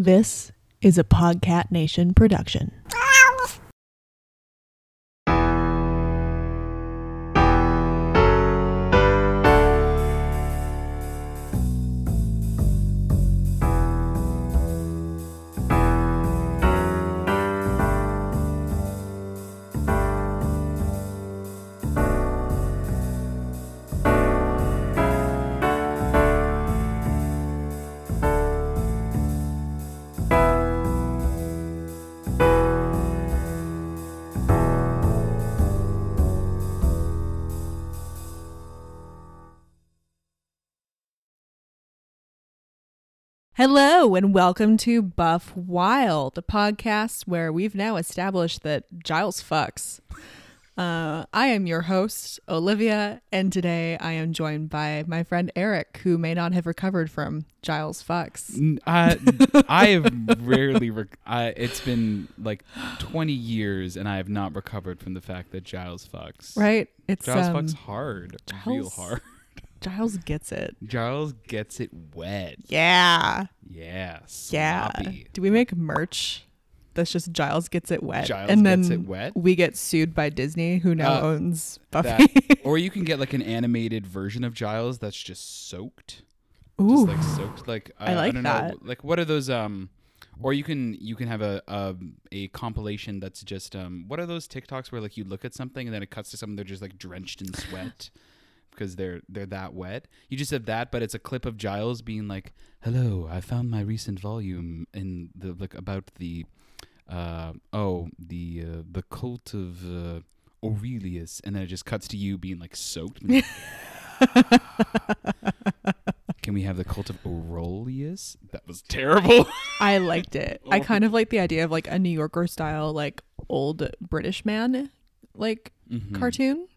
This is a Podcat Nation production. Hello, and welcome to Buff Wild, a podcast where we've now established that Giles fucks. Uh, I am your host, Olivia, and today I am joined by my friend Eric, who may not have recovered from Giles fucks. Uh, I have rarely. Rec- I, it's been like 20 years, and I have not recovered from the fact that Giles fucks. Right? It's Giles um, fucks hard, real Giles- hard. Giles gets it. Giles gets it wet. Yeah. Yeah. Yeah. Do we make merch that's just Giles gets it wet? Giles and then gets it wet. we get sued by Disney, who now Uh, owns Buffy. That, or you can get like an animated version of Giles that's just soaked. Ooh. Just like soaked. Like I like don't know. that. Like what are those? Um. Or you can you can have a, a a compilation that's just um what are those TikToks where like you look at something and then it cuts to something they're just like drenched in sweat because they're they're that wet. You just have that, but it's a clip of Giles being like, "Hello, I found my recent volume in the like about the uh oh the uh, the cult of uh, Aurelius," and then it just cuts to you being like soaked. Can we have the cult of Aurelius? That was terrible. I liked it. I Oh. kind of like the idea of like a New Yorker style, like old British man, like Mhm. cartoon,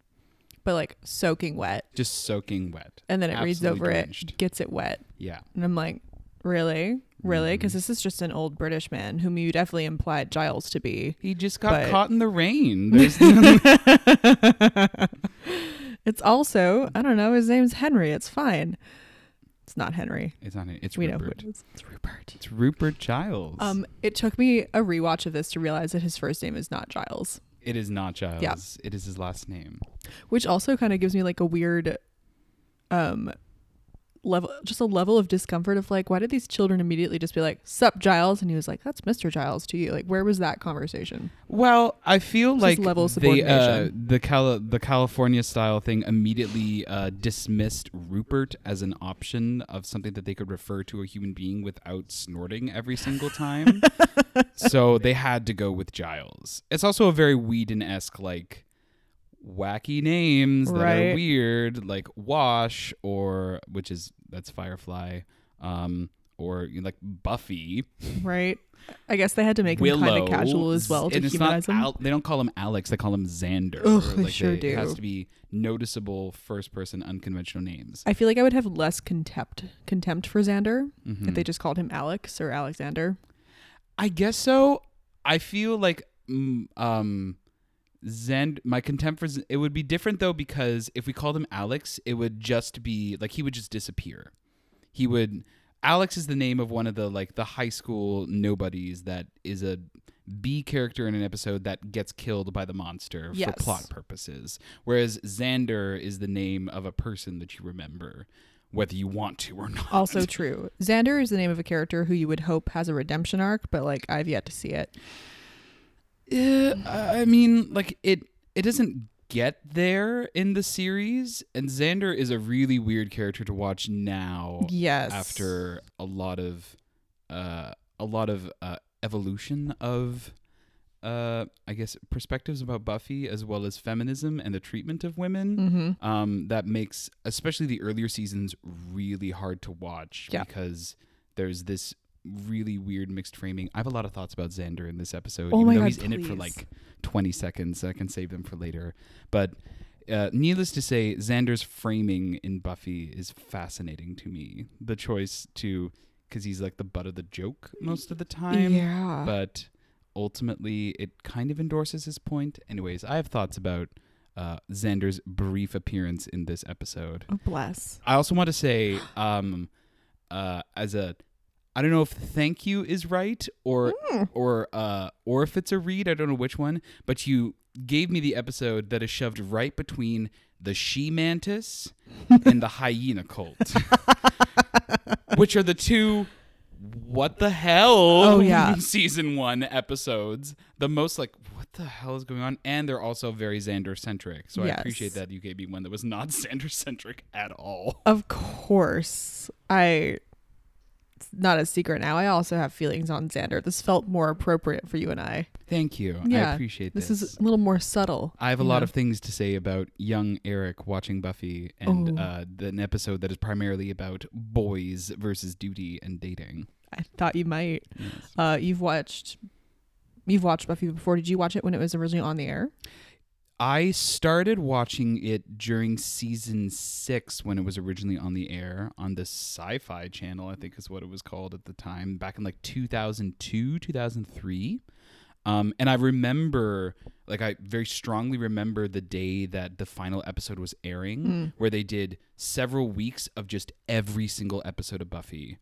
but like soaking wet. just soaking wet. And then it reads over drenched. it, gets it wet. Yeah. And I'm like, really? Really? Because Mhm. this is just an old British man whom you definitely implied Giles to be. He just got But- caught in the rain. It's also, I don't know, his name's Henry. It's fine. It's not Henry. it's not it's we know who Rupert. it is. It's Rupert. It's Rupert Giles. Um, it took me a rewatch of this to realize that his first name is not Giles. It is not Giles. It is his last name. which also kind of gives me like a weird um level just a level of discomfort of like why did these children immediately just be like sup giles and he was like that's mr giles to you like where was that conversation Well, I feel Just like level of they, uh, the Cali- the California style thing immediately uh, dismissed Rupert as an option of something that they could refer to a human being without snorting every single time. so they had to go with Giles. It's also a very Whedon esque like wacky names that Right. are weird, like Wash or which is that's Firefly, um, or you know, like Buffy. right i guess they had to make him Willow kind of casual as well to and it's humanize not him Al- they don't call him Alex, they call him Xander. Ugh, they like sure It has to be noticeable first person unconventional names. i feel like i would have less contempt contempt for xander Mhm. if they just called him alex or alexander I guess so. I feel like mm, um Zend my contempt for Z- it would be different though because if we called him Alex, it would just be like he would just disappear. He would Alex is the name of one of the like the high school nobodies that is a B character in an episode that gets killed by the monster Yes. for plot purposes. Whereas Xander is the name of a person that you remember, whether you want to or not. also true xander is the name of a character who you would hope has a redemption arc but like i've yet to see it Yeah, I mean, like it it doesn't get there in the series, and Xander is a really weird character to watch now yes after a lot of uh a lot of uh evolution of uh I guess perspectives about Buffy as well as feminism and the treatment of women. mm-hmm Um that makes especially the earlier seasons really hard to watch Yeah. because there's this really weird mixed framing. I have a lot of thoughts about Xander in this episode, Oh even though God, he's in it for like 20 seconds. So I can save them for later. But uh, needless to say, Xander's framing in Buffy is fascinating to me. The choice to, because he's like the butt of the joke most of the time. yeah But ultimately, it kind of endorses his point. Anyways, I have thoughts about uh, Xander's brief appearance in this episode. oh bless I also want to say, um, uh, as a I don't know if thank you is right or Mm. or uh or if it's a read. I don't know which one, but you gave me the episode that is shoved right between the she mantis and the hyena cult, which are the two. What the hell? Oh, yeah. season one episodes. The most like what the hell is going on? And they're also very Xander centric. So I appreciate that you gave me one that was not Xander centric at all. Of course. I not a secret now. I also have feelings on Xander. This felt more appropriate for you and I. Thank you. I appreciate This this. is a little more subtle. I have a lot know? of things to say about young Eric watching Buffy and Oh. uh, an episode that is primarily about boys versus duty and dating. I thought you might. Yes. Uh, you've watched you've watched Buffy before. Did you watch it when it was originally on the air? I started watching it during season six when it was originally on the air on the Sci Fi channel, I think is what it was called at the time, back in like 2002, 2003. Um, and I remember, like, I very strongly remember the day that the final episode was airing, Mm. where they did several weeks of just every single episode of Buffy,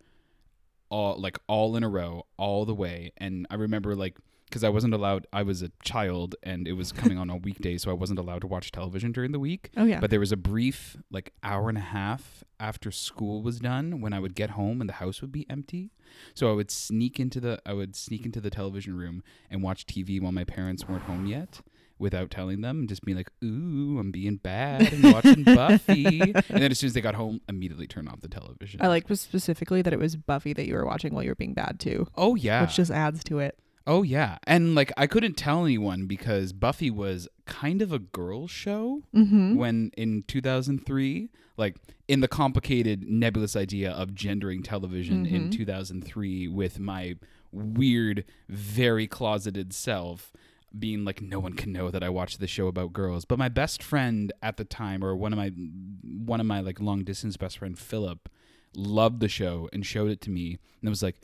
all like all in a row, all the way. And I remember, like, because I wasn't allowed, I was a child and it was coming on on weekdays, so I wasn't allowed to watch television during the week. Oh yeah. But there was a brief, like, hour and a half after school was done when I would get home and the house would be empty. So I would sneak into the I would sneak into the television room and watch TV while my parents weren't home yet without telling them and just being like, "Ooh, I'm being bad and watching Buffy." And then as soon as they got home, immediately turn off the television. I like specifically that it was Buffy that you were watching while you were being bad too, Oh yeah. which just adds to it. Oh yeah. And like I couldn't tell anyone because Buffy was kind of a girl show Mm-hmm. when in 2003 like in the complicated nebulous idea of gendering television in Mhm. 2003 with my weird very closeted self being like no one can know that I watched the show about girls but my best friend at the time or one of my one of my like long distance best friend Philip loved the show and showed it to me and I was like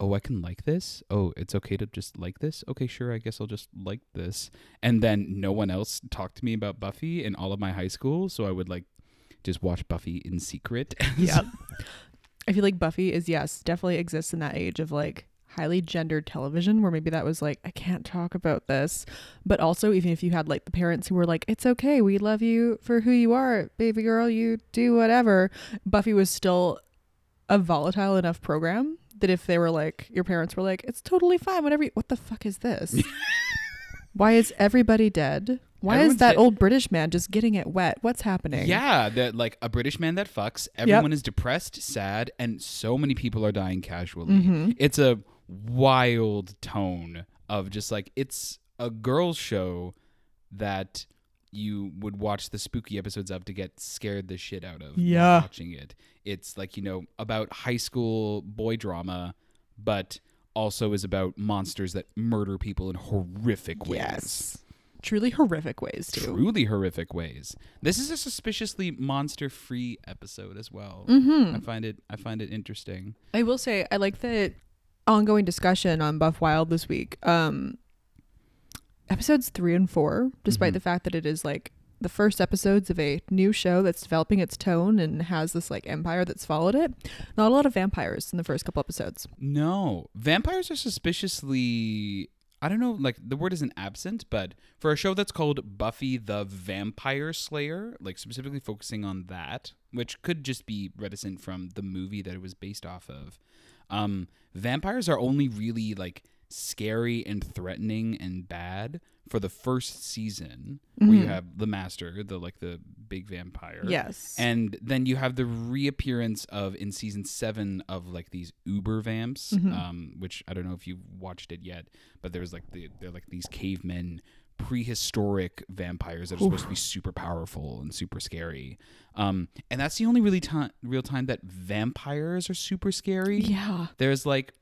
oh, I can like this. Oh, it's okay to just like this. Okay, sure. I guess I'll just like this. And then no one else talked to me about Buffy in all of my high school, so I would like just watch Buffy in secret. Yeah. I feel like Buffy is yes, definitely exists in that age of like highly gendered television where maybe that was like I can't talk about this. But also even if you had like the parents who were like it's okay, we love you for who you are, baby girl, you do whatever. Buffy was still a volatile enough program that if they were like your parents were like it's totally fine whatever you, what the fuck is this? Why is everybody dead? Why Everyone's is that dead. old British man just getting it wet? What's happening? yeah, that like a British man that fucks. Everyone is depressed, sad, and so many people are dying casually. Mhm. It's a wild tone of just like it's a girls show that you would watch the spooky episodes of to get scared the shit out of Yeah. watching it. It's like, you know, about high school boy drama, but also is about monsters that murder people in horrific ways. Yes. Truly horrific ways too. Truly horrific ways. This is a suspiciously monster-free episode as well. Mm-hmm. I find it I find it interesting. I will say I like the ongoing discussion on Buff Wild this week. Um episodes 3 and 4, despite Mhm. the fact that it is like the first episodes of a new show that's developing its tone and has this like empire that's followed it. Not a lot of vampires in the first couple episodes. No, vampires are suspiciously. I don't know, like the word isn't absent, but for a show that's called Buffy the Vampire Slayer, like specifically focusing on that, which could just be reticent from the movie that it was based off of, um, vampires are only really like scary and threatening and bad for the first season, where you Mhm. have the Master, the like the big vampire, Yes. and then you have the reappearance of in season seven of like these Uber vamps, Mhm. um, which I don't know if you've watched it yet, but there's like the they're like these cavemen, prehistoric vampires that are supposed to be super powerful and super scary. Um, and that's the only really time real time that vampires are super scary. yeah. There's like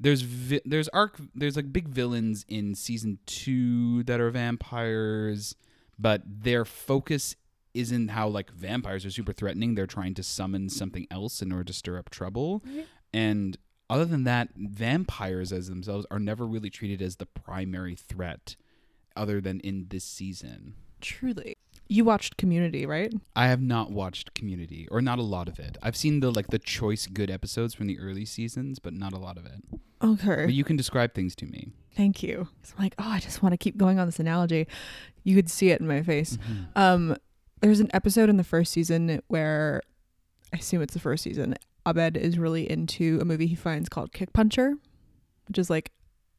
there's vi- there's arc there's like big villains in season 2 that are vampires, but their focus isn't how like vampires are super threatening. They're trying to summon something else in order to stir up trouble. And other than that, vampires as themselves are never really treated as the primary threat other than in this season. Truly. You watched Community, right? I have not watched Community, or not a lot of it. I've seen the like the choice good episodes from the early seasons, but not a lot of it. Okay. But you can describe things to me. Thank you. So I'm like, oh, I just want to keep going on this analogy. You could see it in my face. Um, there's an episode in the first season where I assume it's the first season. Abed is really into a movie he finds called Kick Puncher, which is like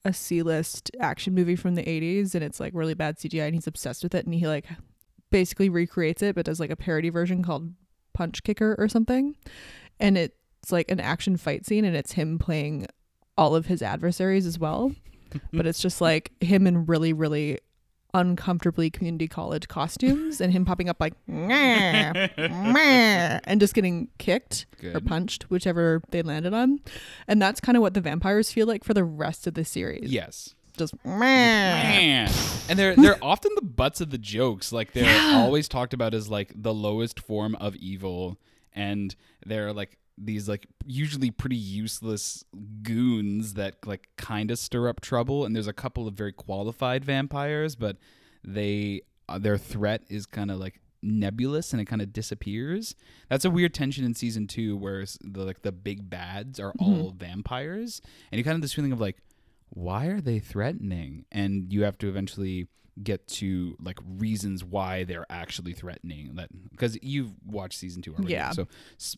a C-list action movie from the 80s, and it's like really bad CGI, and he's obsessed with it, and he like basically recreates it, but does like a parody version called Punch Kicker or something, and it's like an action fight scene, and it's him playing all of his adversaries as well, but it's just like him in really really uncomfortably community college costumes and him popping up like "Meh, meh," and just getting kicked or punched whichever they landed on. And that's kind of what the vampires feel like for the rest of the series. Yes. Just. Man. And they're they're often the butts of the jokes. Like they're Yeah. always talked about as like the lowest form of evil, and they're like these like usually pretty useless goons that like kind of stir up trouble. And there's a couple of very qualified vampires, but they uh, their threat is kind of like nebulous and it kind of disappears. That's a weird tension in season two, where the like the big bads are all vampires, and you kind of this feeling of like why are they threatening? And you have to eventually get to like reasons why they're actually threatening that because you've watched season two already. Yeah. So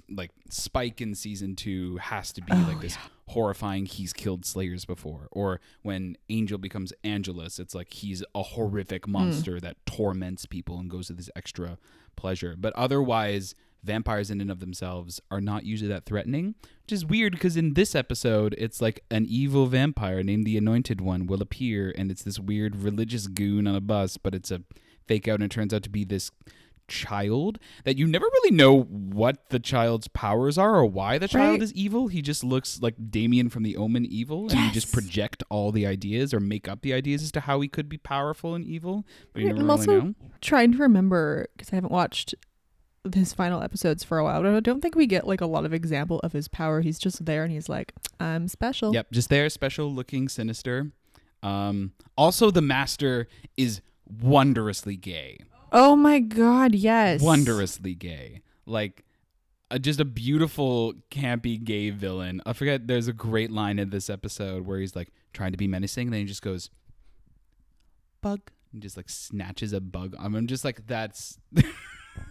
like Spike in season two has to be Oh, like this horrifying. He's killed Slayers before, or when Angel becomes Angelus, it's like he's a horrific Hmm. monster that torments people and goes to this extra pleasure. But otherwise. Vampires in and of themselves are not usually that threatening, which is weird because in this episode, it's like an evil vampire named the Anointed One will appear, and it's this weird religious goon on a bus, but it's a fake out, and it turns out to be this child that you never really know what the child's powers are or why the child Right. is evil. He just looks like Damien from the Omen evil, and you just Yes. project all the ideas or make up the ideas as to how he could be powerful and evil, but you Right, never I'm really also- know. trying to remember because I haven't watched his final episodes for a while. But I don't think we get like a lot of example of his power. He's just there and he's like, I'm special. Yep, just there, special looking, sinister. Um, also, the master is wondrously gay. Oh my god, yes. wondrously gay. Like uh, just a beautiful campy gay villain. I forget there's a great line in this episode where he's like trying to be menacing and then he just goes bug and just like snatches a bug. I'm just like that's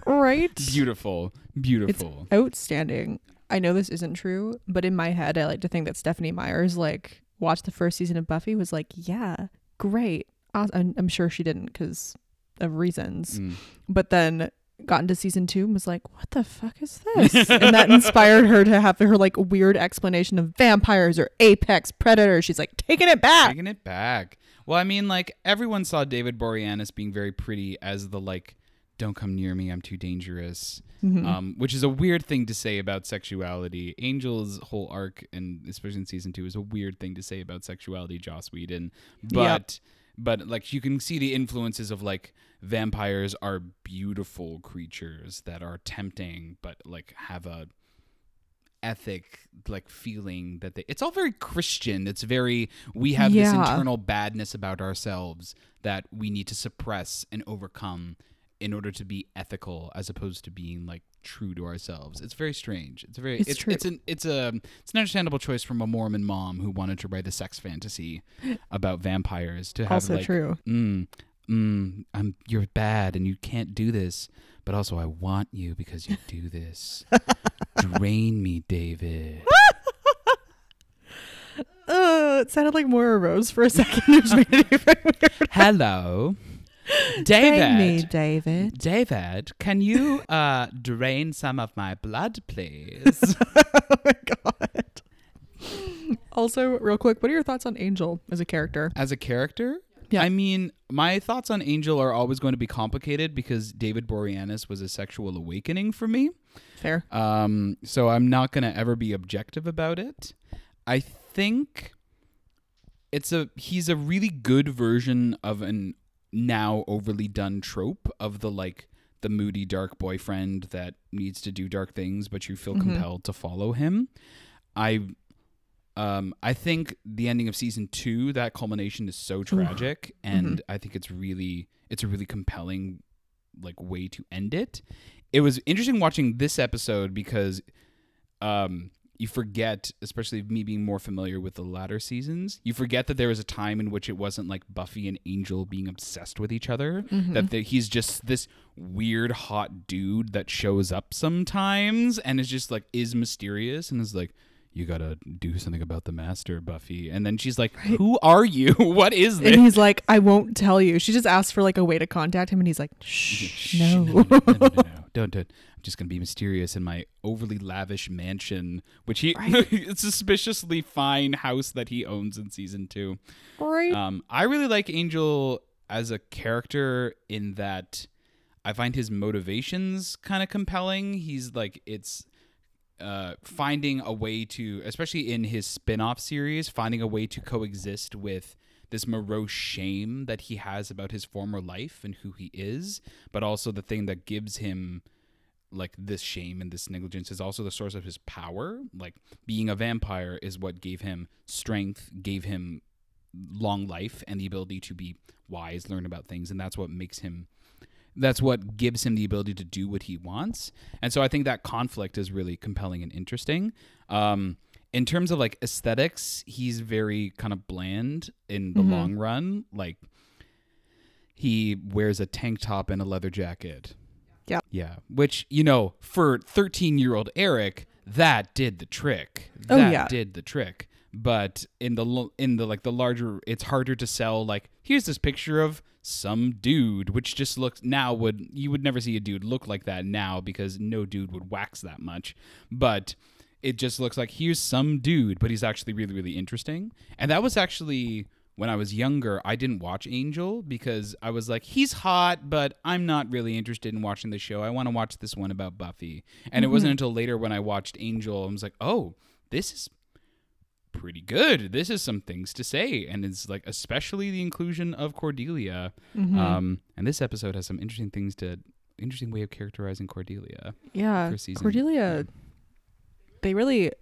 Right? beautiful. Beautiful. Outstanding. I know this isn't true, but in my head, I like to think that Stephenie Meyers like watched the first season of Buffy was like, yeah, great. Aw- I'm, I'm sure she didn't because of reasons, Mm. but then got into season two and was like, what the fuck is this? and that inspired her to have her like weird explanation of vampires or apex predators. She's like taking it back. Taking it back. Well, I mean, like everyone saw David Boreanaz being very pretty as the like, "Don't come near me, I'm too dangerous," Mhm. um, which is a weird thing to say about sexuality. Angel's whole arc, and especially in season two, is a weird thing to say about sexuality. Joss Whedon, but but like you can see the influences of like vampires are beautiful creatures that are tempting, but like have a ethic like feeling that they it's all very christian it's very we have this internal badness about ourselves that we need to suppress and overcome in order to be ethical as opposed to being like true to ourselves it's very strange it's very It's it's true. it's an it's a it's an understandable choice from a mormon mom who wanted to write a sex fantasy about vampires to have also like true. mm, mm, I'm you're bad and you can't do this, but also I want you because you do this. Drain me, David. Uh, it sounded like Moira Rose for a second. It just made it even weird. Hello, Drain me, David. David. David, can you uh drain some of my blood, please? oh my god. Also, real quick, what are your thoughts on Angel as a character? As a character, Yeah. I mean, my thoughts on Angel are always going to be complicated because David Boreanaz was a sexual awakening for me. Fair. Um, so I'm not gonna ever be objective about it. I think it's a he's a really good version of an now overly done trope of the like the moody dark boyfriend that needs to do dark things but you feel Mhm. compelled to follow him. I um I think the ending of season 2 that culmination is so tragic and I think it's really it's a really compelling like way to end it. It was interesting watching this episode because um you forget, especially me being more familiar with the latter seasons, you forget that there was a time in which it wasn't like Buffy and Angel being obsessed with each other. Mm-hmm. That the, he's just this weird hot dude that shows up sometimes and is just like is mysterious and is like, you gotta do something about the master, Buffy. And then she's like, Who are you? what is this? And he's like, I won't tell you. She just asked for like a way to contact him, and he's like, Shh, Shh, no. no, no, no, no, no. Don't, don't. Just gonna be mysterious in my overly lavish mansion, which he it's a suspiciously fine house that he owns in season two. right? Um, I really like Angel as a character in that I find his motivations kind of compelling. He's like it's uh, finding a way to, especially in his spin-off series, finding a way to coexist with this morose shame that he has about his former life and who he is, but also the thing that gives him like this shame and this negligence is also the source of his power. Like being a vampire is what gave him strength, gave him long life and the ability to be wise, learn about things, and that's what makes him that's what gives him the ability to do what he wants. And so I think that conflict is really compelling and interesting. Um, in terms of like aesthetics, he's very kind of bland in the long run. Like he wears a tank top and a leather jacket. Yep. Yeah. Which, you know, for 13 year old Eric, that did the trick. Oh, That yeah. did the trick. But in the in the like the larger, it's harder to sell. Like here's this picture of some dude, which just looks now would you would never see a dude look like that now because no dude would wax that much. But it just looks like here's some dude, but he's actually really really interesting. And that was actually when I was younger, I didn't watch Angel because I was like, he's hot, but I'm not really interested in watching the show. I want to watch this one about Buffy. And it wasn't until later when I watched Angel, I was like, oh, this is pretty good. This is some things to say. And it's like, especially the inclusion of Cordelia. Um, and this episode has some interesting things to, interesting way of characterizing Cordelia. yeah. Cordelia, they really,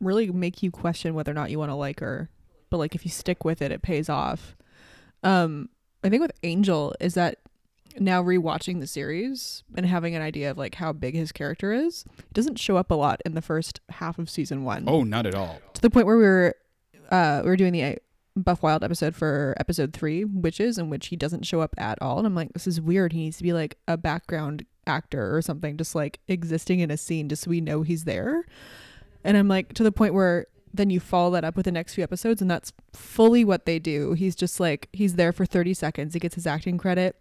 really make you question whether or not you want to like her. But like, if you stick with it, it pays off. Um, I think with Angel is that now rewatching the series and having an idea of like how big his character is, he doesn't show up a lot in the first half of season one. Oh, not at all. to the point where we were uh we were doing the uh, Buff Wild episode for episode three, witches, in which he doesn't show up at all. And I'm like, this is weird. He needs to be like a background actor or something, just like existing in a scene, just so we know he's there. And I'm like, to the point where then you follow that up with the next few episodes, and that's fully what they do. He's just like, he's there for 30 seconds. He gets his acting credit,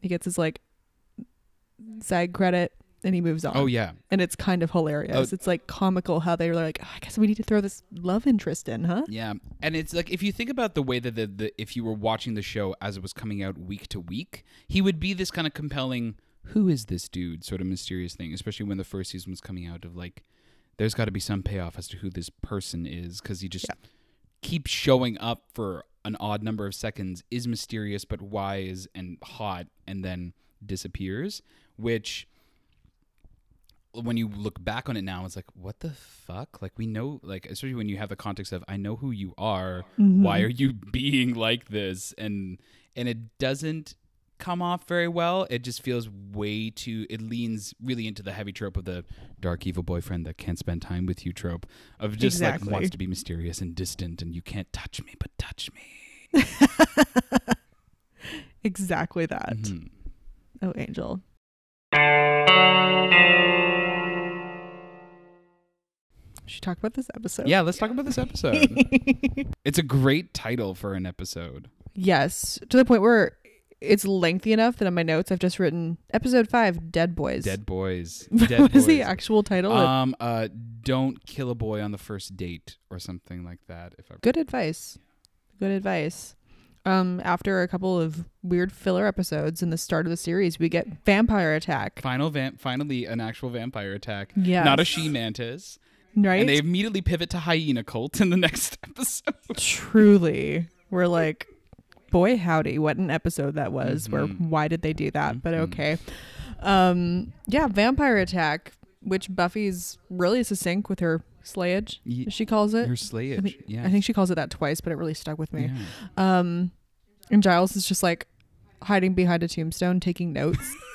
he gets his like SAG credit, and he moves on Oh, yeah. and it's kind of hilarious. Oh. it's like comical how they're like, "Oh, I guess we need to throw this love interest in, huh? Yeah, and it's like if you think about the way that the, the if you were watching the show as it was coming out week to week, he would be this kind of compelling who is this dude sort of mysterious thing, especially when the first season was coming out of like there's got to be some payoff as to who this person is cuz he just Yeah. keeps showing up for an odd number of seconds, is mysterious but wise and hot and then disappears, which when you look back on it now, it's like, what the fuck? Like, we know, like, especially when you have the context of, I know who you are. Why mm-hmm. are you being like this? And and it doesn't come off very well. It just feels way too. It leans really into the heavy trope of the dark evil boyfriend that can't spend time with you trope of just Exactly. like wants to be mysterious and distant, and you can't touch me, but touch me. Exactly that. Mhm. Oh, Angel. Should talk about this episode? Yeah, let's talk about this episode. it's a great title for an episode. Yes, to the point where it's lengthy enough that in my notes I've just written episode five, Dead Boys. Dead boys. what Dead is the actual title? Um, uh, don't kill a boy on the first date or something like that. If I Good advice. Good advice. Um, after a couple of weird filler episodes in the start of the series, we get vampire attack. final vamp, finally an actual vampire attack, Yeah. not a she mantis, Right? and they immediately pivot to hyena cult in the next episode. Truly. We're like, boy howdy, what an episode that was. Where Mhm. why did they do that? But Mhm. okay. Um, yeah, vampire attack, which Buffy's really succinct with her slayage, Ye- she calls it. Her slayage, I think, yeah. I think she calls it that twice, but it really stuck with me. yeah. Um, and Giles is just like, hiding behind a tombstone taking notes.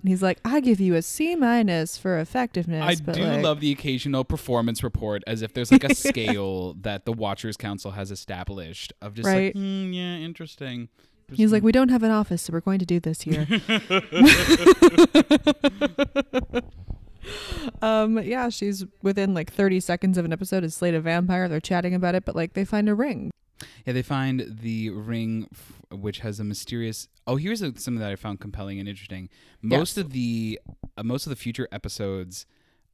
And He's like, I give you a C minus for effectiveness. I do like, love the occasional performance report as if there's like a scale that the Watchers Council has established of just Right. like, "Hmm, yeah, interesting. He's like, we don't have an office, so we're going to do this here. um, yeah, she's within like 30 seconds of an episode is Slate a vampire. They're chatting about it, but like they find a ring. Yeah, they find the ring, f- which has a mysterious. Oh, here's a, something that I found compelling and interesting. Most Yes. of the uh, most of the future episodes,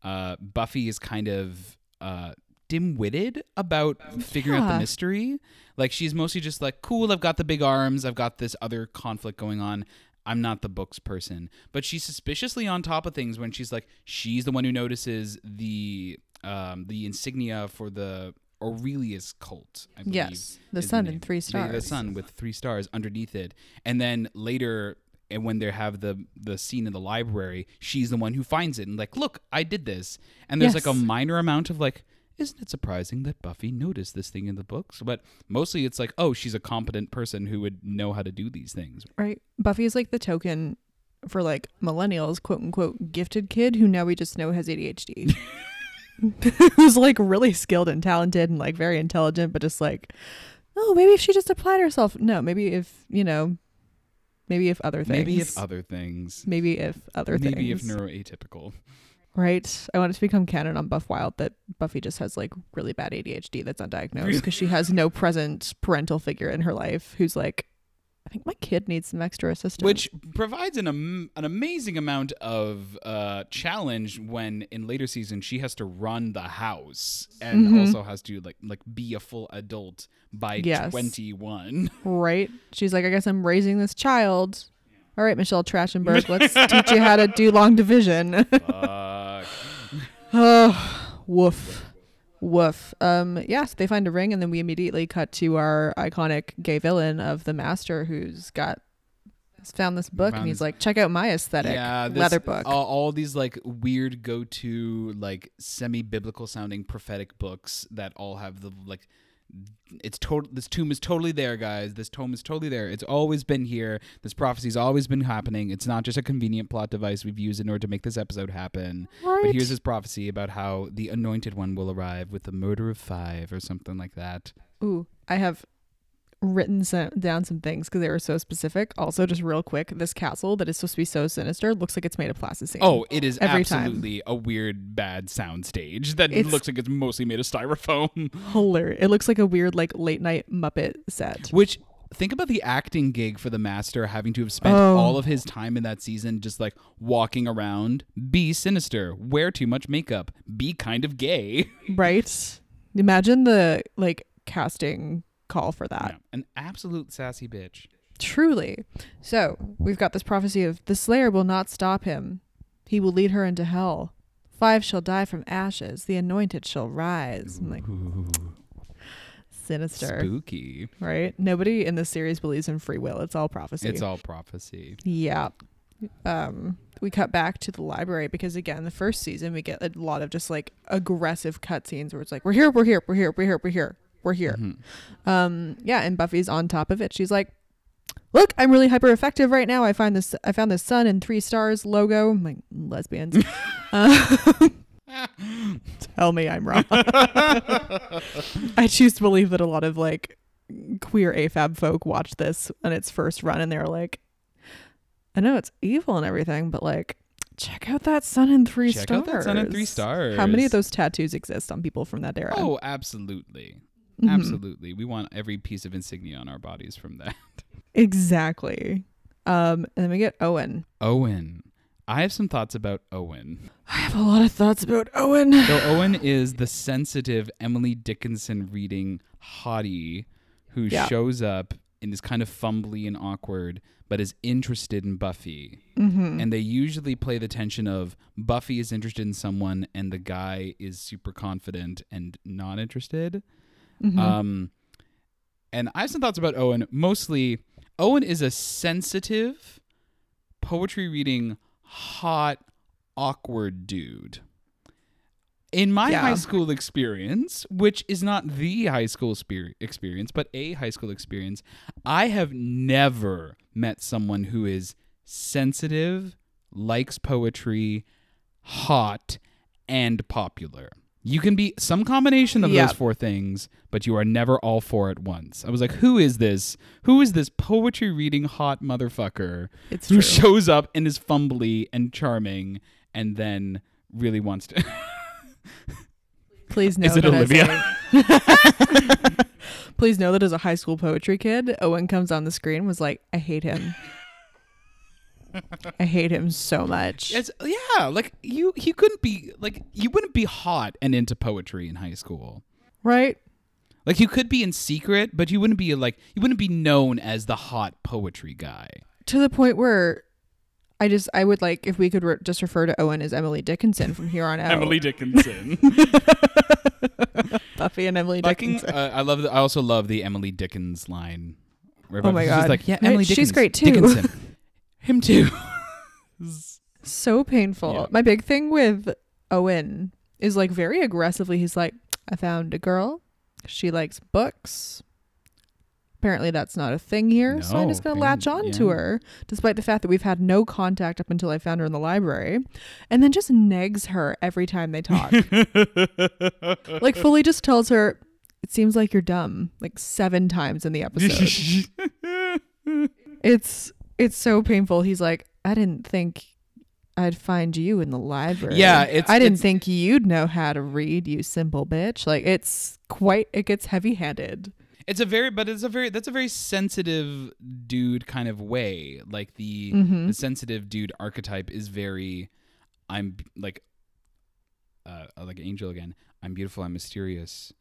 uh, Buffy is kind of uh, dim-witted about figuring out the mystery. Like she's mostly just like, "Cool, I've got the big arms. I've got this other conflict going on." I'm not the books person, but she's suspiciously on top of things when she's like, she's the one who notices the um, the insignia for the Aurelius cult. I believe Yes, the sun name. and three stars. The, sun with three stars underneath it, and then later, and when they have the the scene in the library, she's the one who finds it and like, look, I did this. And there's like a minor amount of like, isn't it surprising that Buffy noticed this thing in the books? But mostly, it's like, oh, she's a competent person who would know how to do these things. Right. Buffy is like the token for like millennials, quote unquote, gifted kid who now we just know has ADHD. Who's like really skilled and talented and like very intelligent, but just like, oh, maybe if she just applied herself. No, maybe if, you know, maybe if other things. Maybe if other things. Maybe if other Maybe things. Maybe if neuroatypical. right. I want it to become canon on Buff Wild that Buffy just has like really bad ADHD that's undiagnosed because she has no present parental figure in her life who's like, I think my kid needs some extra assistance. which provides an am- an amazing amount of uh, challenge when in later seasons she has to run the house and Mhm. also has to like like be a full adult by Yes. 21 Right? She's like, I guess I'm raising this child. All right, Michelle Trachtenberg, let's teach you how to do long division. Fuck. oh, woof. Woof. Um, yes, they find a ring, and then we immediately cut to our iconic gay villain of the master who's got has found this book, Found and he's like, check out my aesthetic yeah this, leather book. all, all these like weird go-to like semi-biblical sounding prophetic books that all have the like it's total this tomb is totally there guys. This tomb is totally there. It's always been here. This prophecy's always been happening. It's not just a convenient plot device we've used in order to make this episode happen. Right? But here's his prophecy about how the anointed one will arrive with the murder of five or something like that. Ooh, I have written some, down some things because they were so specific. Also, just real quick, this castle that is supposed to be so sinister looks like it's made of plasticine. Oh, it is Every time. absolutely a weird, bad sound stage that It's- looks like it's mostly made of styrofoam. hilarious! It looks like a weird, like late night Muppet set. Which think about the acting gig for the master having to have spent Oh. all of his time in that season just like walking around, be sinister, wear too much makeup, be kind of gay. right? Imagine the like casting call for that. Yeah, An absolute sassy bitch. Truly. So we've got this prophecy of the Slayer will not stop him. He will lead her into hell. Five shall die from ashes. The anointed shall rise. I'm like Ooh, sinister, spooky. right? Nobody in this series believes in free will. It's all prophecy. It's all prophecy. Yeah. Um, we cut back to the library because again, the first season we get a lot of just like aggressive cutscenes where it's like, "We're here, we're here, we're here, we're here, we're here, we're here." Mhm. Um, yeah, and Buffy's on top of it. She's like, "Look, I'm really hyper effective right now. I find this. I found this sun and three stars logo. I'm like lesbians. uh, tell me I'm wrong. I choose to believe that a lot of like queer AFAB folk watched this on its first run and they were like, I know it's evil and everything, but like, check out that sun and three Check stars. out that sun and three stars. How many of those tattoos exist on people from that era? Oh, absolutely. Mhm. Absolutely. We want every piece of insignia on our bodies from that. Exactly. Um, and then we get Owen. Owen. I have some thoughts about Owen. I have a lot of thoughts about Owen. So Owen is the sensitive Emily Dickinson reading hottie who Yeah. shows up and is kind of fumbly and awkward, but is interested in Buffy. Mm-hmm. And they usually play the tension of Buffy is interested in someone and the guy is super confident and not interested. Mhm. Um, and I have some thoughts about Owen. Mostly, Owen is a sensitive, poetry reading, hot, awkward dude. in my Yeah. high school experience, which is not the high school spe- experience, but a high school experience, I have never met someone who is sensitive, likes poetry, hot, and popular. You can be some combination of Yeah. those four things, but you are never all four at once. I was like, who is this? Who is this poetry reading hot motherfucker It's who true. shows up and is fumbly and charming and then really wants to Please know Is it Olivia? Please know that as a high school poetry kid, Owen comes on the screen was like, I hate him. I hate him so much. It's yeah, like you he couldn't be like you wouldn't be hot and into poetry in high school. right? Like you could be in secret, but you wouldn't be like you wouldn't be known as the hot poetry guy. To the point where I just I would like if we could re- just refer to Owen as Emily Dickinson from here on out. Emily Dickinson. Buffy and Emily Fucking, Dickinson. uh, I love. The, I also love the Emily Dickens line. Oh my God. like yeah, Right, Emily she's great too. Dickinson, him too. so painful. Yeah. My big thing with Owen is like very aggressively. He's like, I found a girl. She likes books. Apparently, that's not a thing here. so I'm just going to latch on to her, despite the fact that we've had no contact up until I found her in the library. And then just negs her every time they talk. like, fully just tells her, It seems like you're dumb, like seven times in the episode. it's it's so painful. He's like, I didn't think I'd find you in the library. Yeah, it's- I didn't it's- think you'd know how to read, you simple bitch. Like it's quite it gets heavy handed. It's a very, but it's a very that's a very sensitive dude kind of way. Like the Mhm. the sensitive dude archetype is very, I'm like, uh, like Angel again. I'm beautiful. I'm mysterious.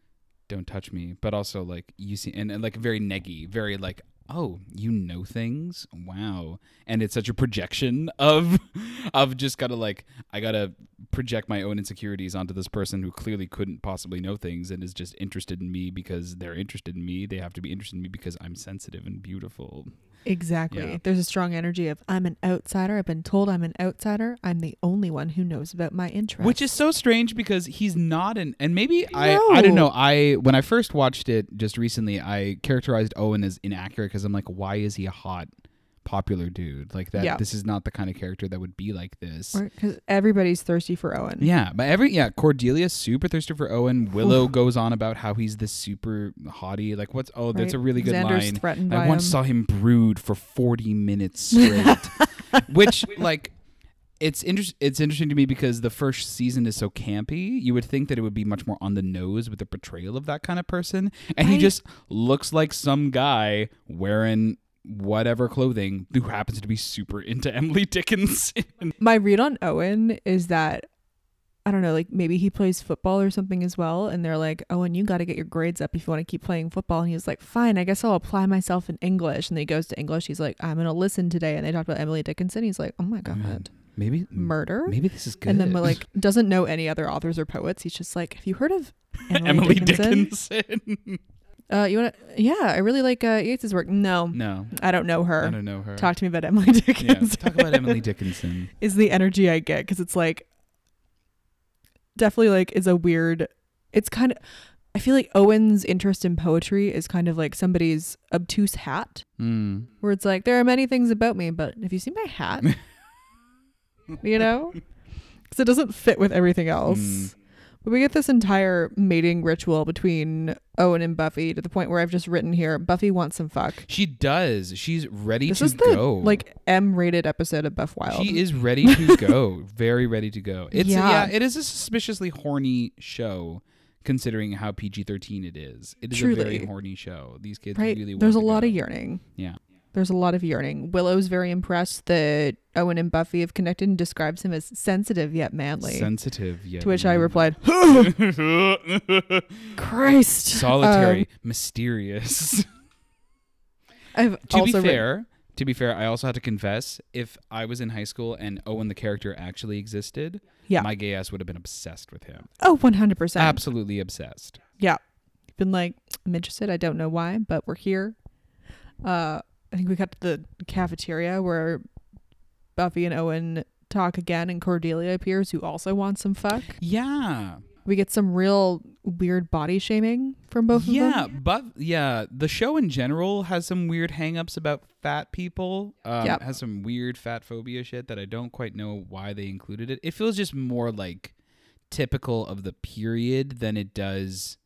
Don't touch me. But also like you see, and, and like very neggy, very like. Oh, you know things? Wow. And it's such a projection of of just gotta like I gotta project my own insecurities onto this person who clearly couldn't possibly know things and is just interested in me because they're interested in me. They have to be interested in me because I'm sensitive and beautiful. Exactly. Yeah. There's a strong energy of I'm an outsider. I've been told I'm an outsider. I'm the only one who knows about my interests. Which is so strange because he's not an and maybe I I don't know. I when I first watched it just recently, I characterized Owen as inaccurate because I'm like, why is he a hot, popular dude like that? Yeah. This is not the kind of character that would be like this. because everybody's thirsty for Owen. Yeah, but every yeah, Cordelia's super thirsty for Owen. Willow goes on about how he's this super hottie. Like, what's oh, that's Right. a really good Xander's line. threatened I once him. saw him brood for forty minutes straight, which like. It's inter- It's interesting to me because the first season is so campy. You would think that it would be much more on the nose with the portrayal of that kind of person, and he just looks like some guy wearing whatever clothing who happens to be super into Emily Dickinson. My read on Owen is that I don't know, like maybe he plays football or something as well, and they're like, "Owen, you got to get your grades up if you want to keep playing football." And he was like, "Fine, I guess I'll apply myself in English." And then he goes to English. He's like, "I'm gonna listen today." And they talked about Emily Dickinson. He's like, "Oh my god, Maybe murder!" Maybe this is good. And then like doesn't know any other authors or poets. He's just like, "Have you heard of Emily, Emily Dickinson?" Dickinson. Uh, you want to? Yeah, I really like uh, Yeats's work. No, no, I don't know her. I don't know her. Talk to me about Emily Dickinson. yeah, talk about Emily Dickinson. is the energy I get because it's like definitely like is a weird. It's kind of. I feel like Owen's interest in poetry is kind of like somebody's obtuse hat, Mm. where it's like there are many things about me, but have you seen my hat? you know, because it doesn't fit with everything else. Mm. But we get this entire mating ritual between Owen and Buffy to the point where I've just written here: Buffy wants some fuck. She does. She's ready This to is the go. like M-rated episode of Buff Wild. she is ready to go. Very ready to go. It's yeah. Yeah. It is a suspiciously horny show, considering how PG thirteen it is. It is a very horny show. These kids right. really. There's a lot go. of yearning. Yeah. There's a lot of yearning. Willow's very impressed that Owen and Buffy have connected and describes him as sensitive yet manly. Sensitive. Yeah. to which I replied, Christ. Solitary, Um, mysterious. I've to be also written- fair, to be fair, I also had to confess if I was in high school and Owen the character actually existed, Yeah. my gay ass would have been obsessed with him. oh, 100%. Absolutely obsessed. Yeah. Been like, I'm interested. I don't know why, but we're here. Uh, I think we got to the cafeteria where Buffy and Owen talk again, and Cordelia appears, who also wants some fuck. Yeah. We get some real weird body shaming from both yeah, of them. Yeah, but yeah, the show in general has some weird hangups about fat people. Um, Yep. Has some weird fat phobia shit that I don't quite know why they included it. It feels just more like typical of the period than it does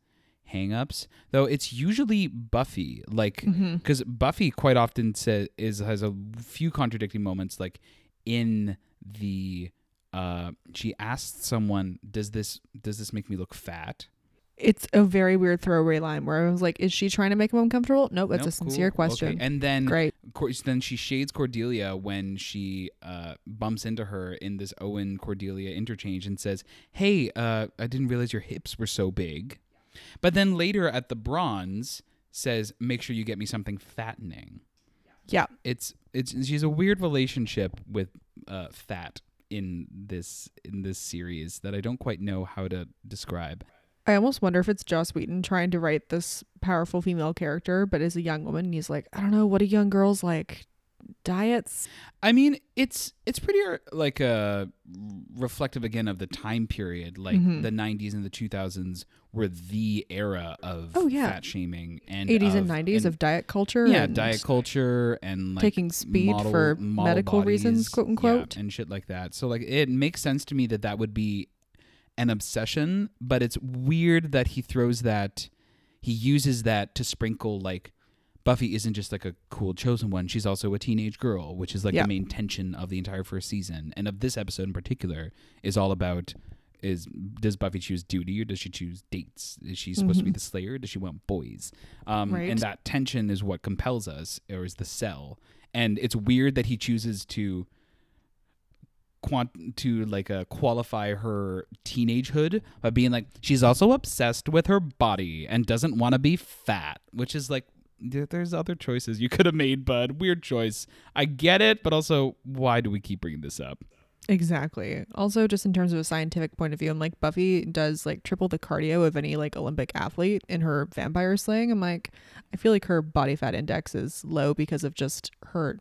hangups. Though it's usually Buffy, like because Buffy quite often says is has a few contradicting moments, like in the. Uh, she asked someone, "Does this does this make me look fat?" It's a very weird throwaway line where I was like, is she trying to make him uncomfortable? Nope, that's Nope, a sincere cool, okay. question. And then Great. Cor- then she shades Cordelia when she uh, bumps into her in this Owen Cordelia interchange and says, "Hey, uh, I didn't realize your hips were so big." But then later at the bronze says, "Make sure you get me something fattening." Yeah. It's it's she's a weird relationship with uh, fat in this in this series that I don't quite know how to describe. I almost wonder if it's Joss Whedon trying to write this powerful female character, but as a young woman, he's like, I don't know, what do young girls like? Diets? I mean, it's it's pretty uh, like uh, reflective again of the time period. Like Mhm. the '90s and the 2000s were the era of Oh, yeah. fat shaming and 80s and of- 90s of diet culture. yeah and diet culture and like taking speed model- for model medical reasons, bodies, quote yeah, unquote. and shit like that. So like it makes sense to me that that would be an obsession, but it's weird that he throws that he uses that to sprinkle like Buffy isn't just like a cool chosen one. She's also a teenage girl, which is like Yeah. the main tension of the entire first season. And of this episode in particular is all about is does Buffy choose duty or does she choose dates? Is she supposed to be Mhm. the slayer or does she want boys? Um, Right. And that tension is what compels us, or is the cell. And it's weird that he chooses to quant to like uh, qualify her teenagehood by being like she's also obsessed with her body and doesn't want to be fat, which is like there's other choices you could have made, bud. Weird choice. I get it, but also why do we keep bringing this up? Exactly. Also, just in terms of a scientific point of view, I'm like, Buffy does like triple the cardio of any like Olympic athlete in her vampire slaying. I'm like, I feel like her body fat index is low because of just her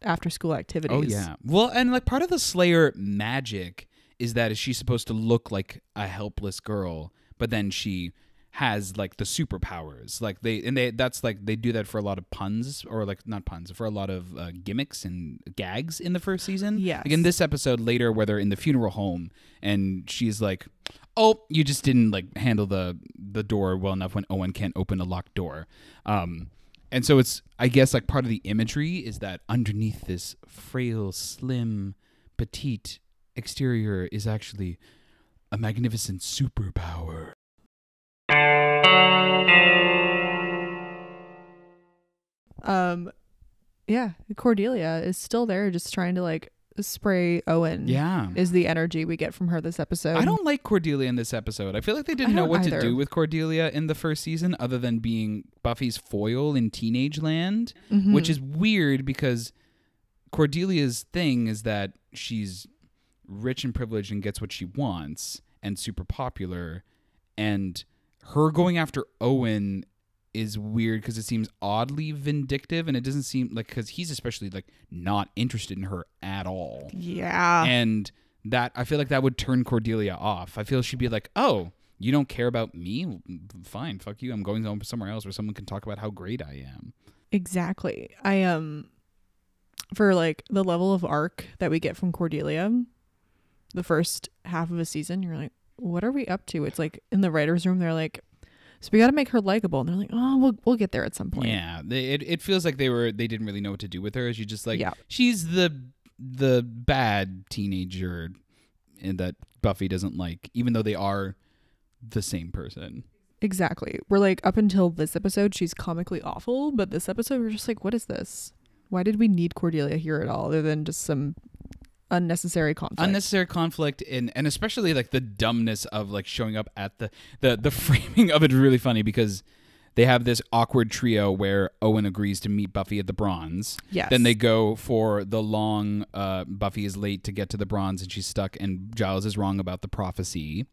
after school oh, activities. Oh yeah. Well, and like part of the Slayer magic is that she's supposed to look like a helpless girl, but then she has like the superpowers. Like they and they that's like they do that for a lot of puns or like not puns for a lot of uh, gimmicks and gags in the first season. yeah Like in this episode later, where they're in the funeral home and she's like, "Oh, you just didn't like handle the the door well enough when Owen can't open a locked door." Um, and so it's I guess like part of the imagery is that underneath this frail, slim, petite exterior is actually a magnificent superpower. Um, yeah, Cordelia is still there, just trying to like spray Owen. Yeah. is the energy we get from her this episode. I don't like Cordelia in this episode. I feel like they didn't know what either. to do with Cordelia in the first season other than being Buffy's foil in Teenage Land, Mhm. which is weird because Cordelia's thing is that she's rich and privileged and gets what she wants and super popular and her going after Owen is weird because it seems oddly vindictive and it doesn't seem like because he's especially like not interested in her at all yeah. and that I feel like that would turn Cordelia off. I feel she'd be like, "Oh, you don't care about me? Fine, fuck you. I'm going home somewhere else where someone can talk about how great I am." Exactly. I um for like the level of arc that we get from Cordelia, the first half of a season, you're like, what are we up to? It's like in the writers' room, they're like, so we got to make her likable, and they're like, oh, we'll we'll get there at some point. Yeah, they, it it feels like they were they didn't really know what to do with her. She just like Yeah. she's the the bad teenager and that Buffy doesn't like, even though they are the same person. Exactly. We're like up until this episode, she's comically awful, but this episode, we're just like, what is this? Why did we need Cordelia here at all, other than just some unnecessary conflict? unnecessary conflict and and especially like the dumbness of like showing up at the the the framing of it is really funny because they have this awkward trio where Owen agrees to meet Buffy at the Bronze. yes. Then they go for the long. Uh, Buffy is late to get to the Bronze, and she's stuck. And Giles is wrong about the prophecy.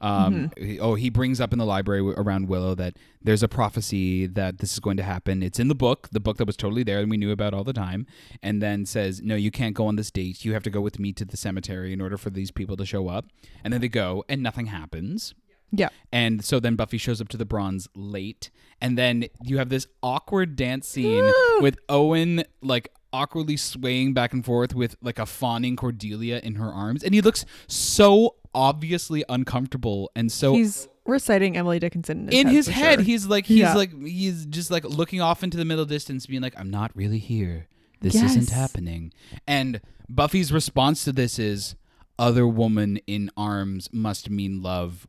Um, he- Oh, he brings up in the library around Willow that there's a prophecy that this is going to happen. It's in the book, the book that was totally there and we knew about all the time. And then says, "No, you can't go on this date. You have to go with me to the cemetery in order for these people to show up." And then they go, and nothing happens. Yeah. And so then Buffy shows up to the bronze late. And then you have this awkward dance scene with Owen like awkwardly swaying back and forth with like a fawning Cordelia in her arms. And he looks so obviously uncomfortable and so He's reciting Emily Dickinson in his in head. his head sure. he's like he's Yeah. like he's just like looking off into the middle distance being like i'm not really here this isn't happening and buffy's response to this is other woman in arms must mean love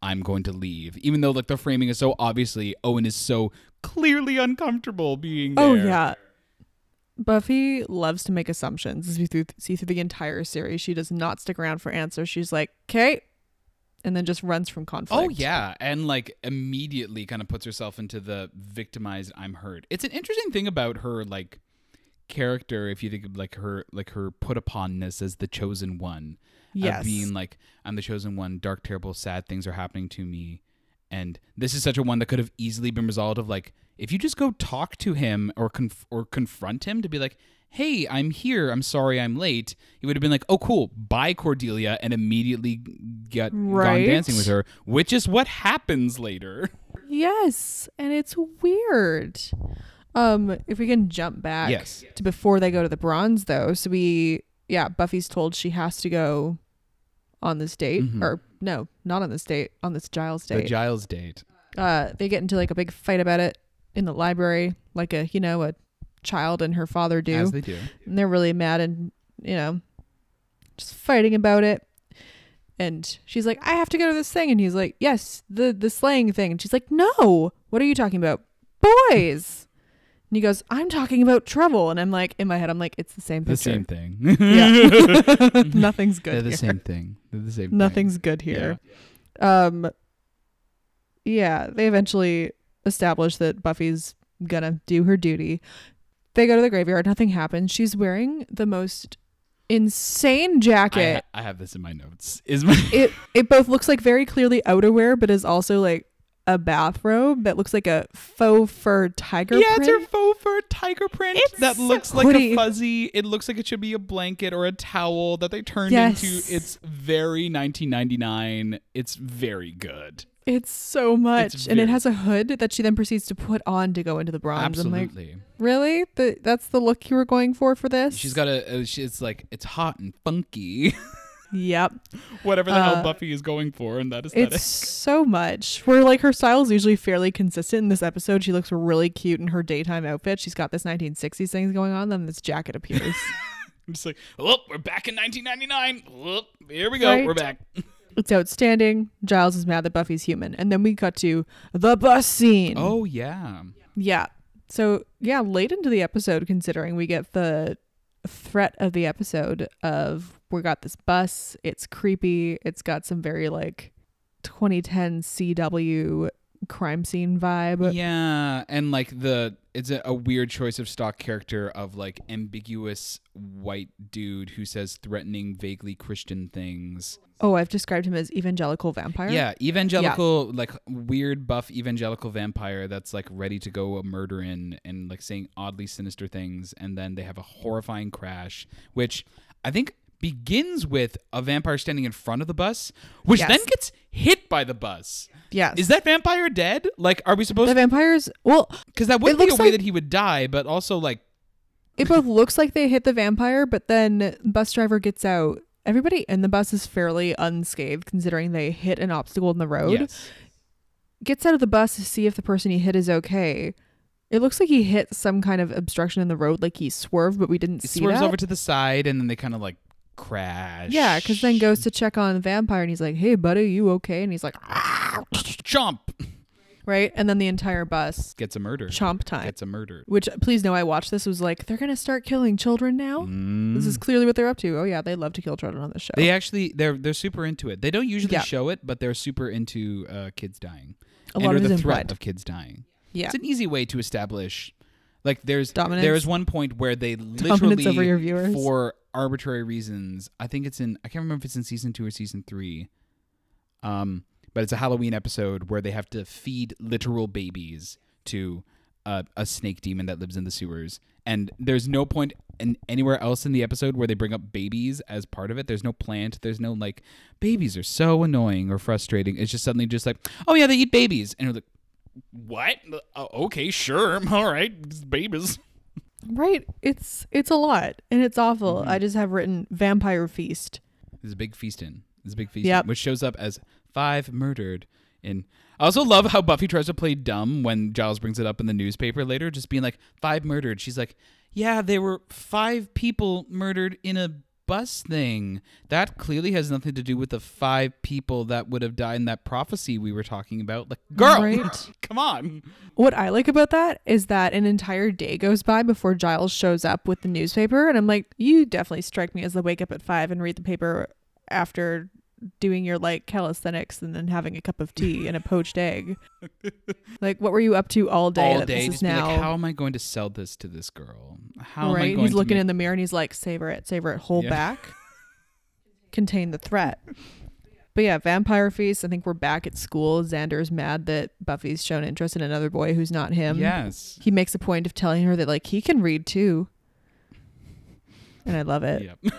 i'm going to leave even though like the framing is so obviously owen is so clearly uncomfortable being oh, there Oh yeah. Buffy loves to make assumptions. As we through, see through the entire series, she does not stick around for answers. She's like, "Okay," and then just runs from conflict. Oh yeah, and like immediately kind of puts herself into the victimized I'm hurt. It's an interesting thing about her like character if you think of like her like her put uponness as the chosen one. Yes. Of being like I'm the chosen one, dark, terrible, sad things are happening to me. And this is such a one that could have easily been resolved of like if you just go talk to him or conf- or confront him to be like, "Hey, I'm here. I'm sorry I'm late." He would have been like, "Oh, cool. Bye, Cordelia," and immediately get Right. gone dancing with her, which is what happens later. Yes, and it's weird. Um, if we can jump back Yes. to before they go to the bronze, though, so we, yeah, Buffy's told she has to go on this date, Mhm. or no, not on this date, on this Giles date. The. Giles date. uh, they get into like a big fight about it in the library, like a you know a child and her father do. As they do. and they're really mad and you know just fighting about it and she's like i have to go to this thing and he's like yes the the slaying thing and she's like no what are you talking about boys and he goes i'm talking about trouble and i'm like in my head i'm like it's the same The same thing. yeah nothing's good They're the here. same thing. They're the same thing. nothing's good here um yeah they eventually establish that buffy's gonna do her duty they go to the graveyard nothing happens she's wearing the most insane I, jacket ha- I have this in my notes. Is my it it both looks like very clearly outerwear but is also like a bathrobe that looks like a faux fur tiger yeah, it's her print faux fur tiger print It's that so looks like pretty. a fuzzy. It looks like it should be a blanket or a towel that they turned Yes. into. It's very 1999. It's very good. It's so much and it has a hood that she then proceeds to put on to go into the bronze i'm like Absolutely. really the, that's the look you were going for for this She's got a. She, it's like it's hot and funky. yep Whatever the hell Uh, Buffy is going for in that aesthetic. It's so much. Where like her style is usually fairly consistent. In this episode, she looks really cute in her daytime outfit. She's got this 1960s things going on. Then this jacket appears. I'm just like, oh, we're back in 1999. Oh, here we go. Right. We're back. it's outstanding. Giles is mad that Buffy's human, and then we cut to the bus scene. Oh yeah. yeah. So yeah, late into the episode, considering we get the threat of the episode of we got this bus. It's creepy. It's got some very like 2010 CW crime scene vibe. Yeah, and like the it's a, a weird choice of stock character of like ambiguous white dude who says threatening, vaguely Christian things. Oh, I've described him as evangelical vampire. Yeah, evangelical, like weird buff evangelical vampire that's like ready to go a murdering and like saying oddly sinister things, and then they have a horrifying crash, which I think begins with a vampire standing in front of the bus, which Yes. then gets hit by the bus. Yes. Is that vampire dead? Like, are we supposed the vampires? Well, Because that would be a looks way like- that he would die, but also like it both looks like they hit the vampire, but then bus driver gets out. Everybody in the bus is fairly unscathed, considering they hit an obstacle in the road. yes, Gets out of the bus to see if the person he hit is okay. It looks like he hit some kind of obstruction in the road, like he swerved, but we didn't he see swerves that. over to the side, and then they kind of like crash. yeah, because then goes to check on the vampire, and he's like, "Hey, buddy, you okay?" And he's like, chomp "Right." And then the entire bus gets a murder. chomp time. Gets a murder. Which, please know, I watched this. Was like, they're gonna start killing children now. This is Mm. clearly what they're up to. Oh yeah, they love to kill children on the show. They actually they're they're super into it. They don't usually Yeah. show it, but they're super into uh, kids dying. a and lot or of the threat implied. of kids dying. Yeah, It's an easy way to establish like there's Dominance. there is one point where they dominance literally over your viewers. for arbitrary reasons. I think it's in I can't remember if it's in season 2 or season 3. Um but it's a Halloween episode where they have to feed literal babies to a, a snake demon that lives in the sewers. And there's no point in anywhere else in the episode where they bring up babies as part of it. There's no plant. There's no like babies are so annoying or frustrating. It's just suddenly just like, oh yeah, they eat babies, and you're like, what? Uh, okay, sure, all right, babies. Right? It's it's a lot and it's awful. Mhm. I just have written vampire feast. There's a big feasting. There's a big feasting, Yep. which shows up as five murdered. In I also love how Buffy tries to play dumb when Giles brings it up in the newspaper later, just being like five murdered. She's like, yeah, there were five people murdered in a bus thing. That clearly has nothing to do with the five people that would have died in that prophecy we were talking about. Like, girl, Right. come on. What I like about that is that an entire day goes by before Giles shows up with the newspaper and I'm like, you definitely strike me as the wake up at 5 and read the paper after doing your like calisthenics and then having a cup of tea and a poached egg. like what were you up to all day All day, just is now like, how am I going to sell this to this girl? How am I right? He's looking make- in the mirror and he's like, savor it, savor it, hold Yeah. back, contain the threat. But yeah, Vampire Feast. I think we're back at school. Xander's mad that Buffy's shown interest in another boy who's not him. Yes. He makes a point of telling her that like he can read too. And I love it. Yep.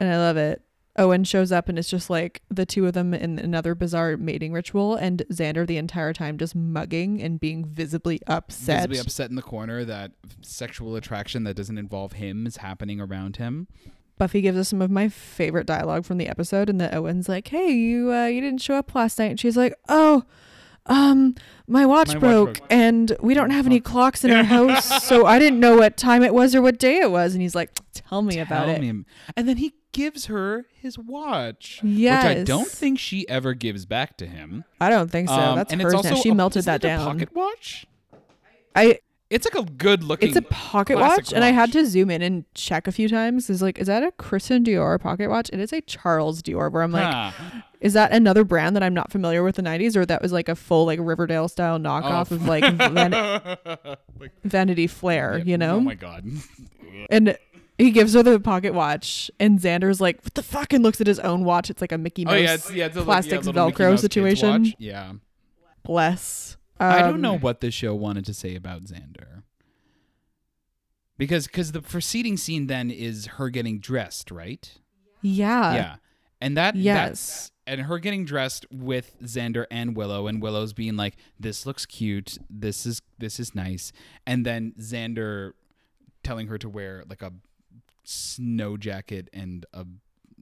And I love it. Owen shows up and it's just like the two of them in another bizarre mating ritual and Xander the entire time just mugging and being visibly upset. visibly upset in the corner that sexual attraction that doesn't involve him is happening around him. Buffy gives us some of my favorite dialogue from the episode, and the Owen's like, "Hey, you uh, you didn't show up last night," and she's like, "Oh, um, my watch My watch broke, broke. and we don't have any clocks in our house, so I didn't know what time it was or what day it was." And he's like, "Tell me about Tell it." And then he gives her his watch, Yes, which I don't think she ever gives back to him. I don't think so. Um, That's and hers now. She a- melted that it a down. pocket watch. I It's like a good looking. it's a pocket classic watch, and I had to zoom in and check a few times. Is like, is that a Christian Dior pocket watch? It is a Charles Dior. Where I'm like, Huh. Is that another brand that I'm not familiar with the 90s, or that was like a full like Riverdale style knockoff Oh. of like oh. Van- Like, Vanity Flair? yeah, you know? Oh my god. and he gives her the pocket watch, and Xander's like, "What the fuck?" and looks at his own watch. It's like a Mickey Mouse. Oh yeah, it's yeah, it's a, plastics yeah, Velcro situation. watch. Yeah. Bless. I don't Um, know what the show wanted to say about Xander. Because because the preceding scene then is her getting dressed, right? Yeah. yeah. And that yes. that's and her getting dressed with Xander and Willow and Willow's being like this looks cute, this is this is nice. And then Xander telling her to wear like a snow jacket and a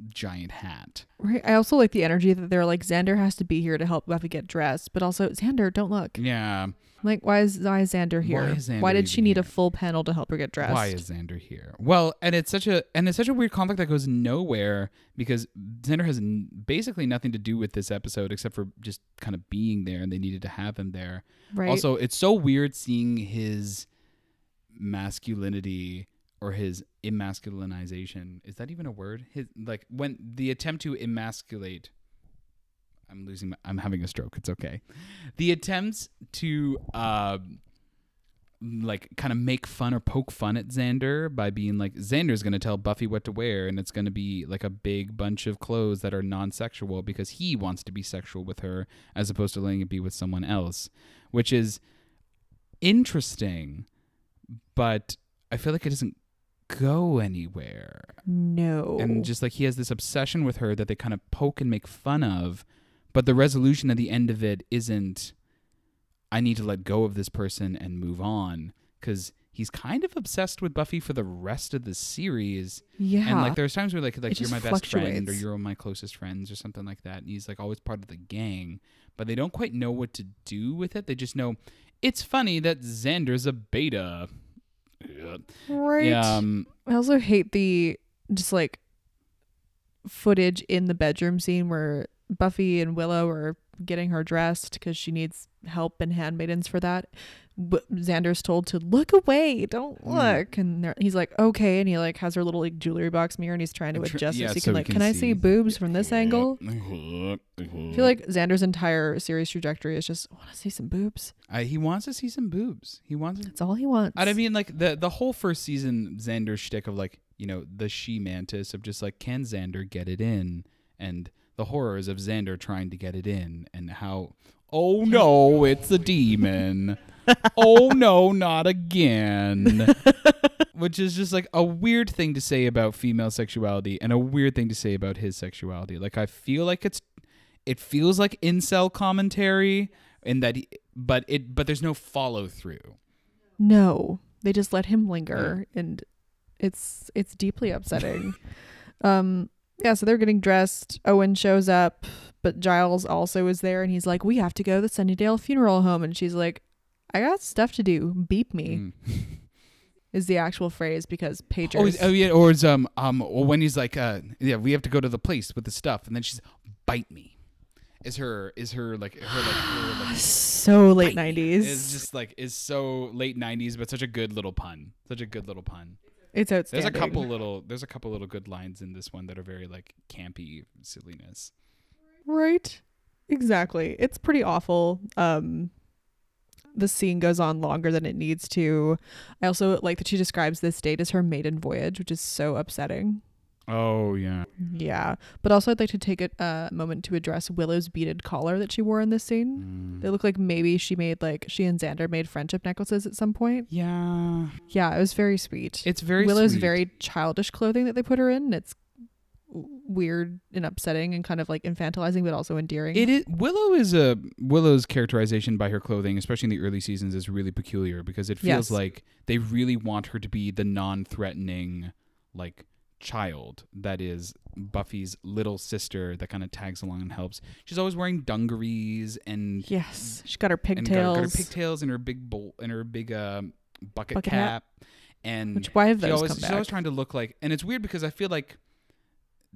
giant hat. Right. I also like the energy that they're like Xander has to be here to help Buffy get dressed, but also Xander, don't look. Yeah. Like, why is why is Xander here? Why is Xander why did she need a full panel to help her get dressed? Why is Xander here? Well, and it's such a and it's such a weird conflict that goes nowhere because Xander has n- basically nothing to do with this episode except for just kind of being there, and they needed to have him there. right? Also, it's so weird seeing his masculinity or his emasculinization. Is that even a word? His like when the attempt to emasculate. I'm losing. My, I'm having a stroke. It's okay. The attempts to um like kind of make fun or poke fun at Xander by being like Xander's going to tell Buffy what to wear and it's going to be like a big bunch of clothes that are non-sexual because he wants to be sexual with her as opposed to letting it be with someone else, which is interesting, but I feel like it doesn't go anywhere. no. And just like he has this obsession with her that they kind of poke and make fun of, but the resolution at the end of it isn't I need to let go of this person and move on cuz he's kind of obsessed with Buffy for the rest of the series. yeah. And like there's times where like like you're my best friend or you're one of my closest friends or something like that and he's like always part of the gang, but they don't quite know what to do with it. They just know it's funny that Xander's a beta. Yeah. right. Yeah, um, I also hate the just like footage in the bedroom scene where Buffy and Willow are getting her dressed because she needs help and handmaidens for that. But Xander's told to look away, don't Mm. look, and he's like, okay, and he like has her little like jewelry box mirror, and he's trying to adjust yeah, so he can we like, can can I see boobs from this angle? I feel like Xander's entire series trajectory is just I want to see some boobs. I, he wants to see some boobs. He wants. That's all he wants. I mean, like the the whole first season, Xander's shtick of like you know the she mantis of just like can Xander get it in, and the horrors of Xander trying to get it in, and how Oh no, it's a demon. oh no, not again. Which is just like a weird thing to say about female sexuality and a weird thing to say about his sexuality. Like I feel like it's it feels like incel commentary in that he, but it but there's no follow through. No, they just let him linger, and it's it's deeply upsetting. um, yeah, so they're getting dressed. Owen shows up, but Giles also is there, and he's like, "We have to go to the Sunnydale funeral home," and she's like, "I got stuff to do. Beep me." Mm. Is the actual phrase because pagers. Oh, is- oh yeah, or it's um um or when he's like uh yeah we have to go to the place with the stuff and then she's bite me. Is her is her like her like her like so late nineties. It's just like is so late nineties but such a good little pun. Such a good little pun. It's outstanding. There's a couple little there's a couple little good lines in this one that are very like campy silliness. Right. Exactly. It's pretty awful. Um the scene goes on longer than it needs to. I also like that she describes this date as her maiden voyage, which is so upsetting. Oh yeah. Yeah. But also I'd like to take a uh, moment to address Willow's beaded collar that she wore in this scene. Mm. They look like maybe she made like she and Xander made friendship necklaces at some point. Yeah. Yeah, it was very sweet. It's very Willow's sweet. very childish clothing that they put her in. It's weird and upsetting and kind of like infantilizing but also endearing. It is Willow is a Willow's characterization by her clothing, especially in the early seasons, is really peculiar because it feels Yes. like they really want her to be the non-threatening, like child that is Buffy's little sister that kind of tags along and helps. She's always wearing dungarees and Yes, she got her and got, got her pigtails. pigtails and her big bowl and her big um, bucket, Bucket cap. hat. And Which why have she those always, come she's always trying to look like, and it's weird because I feel like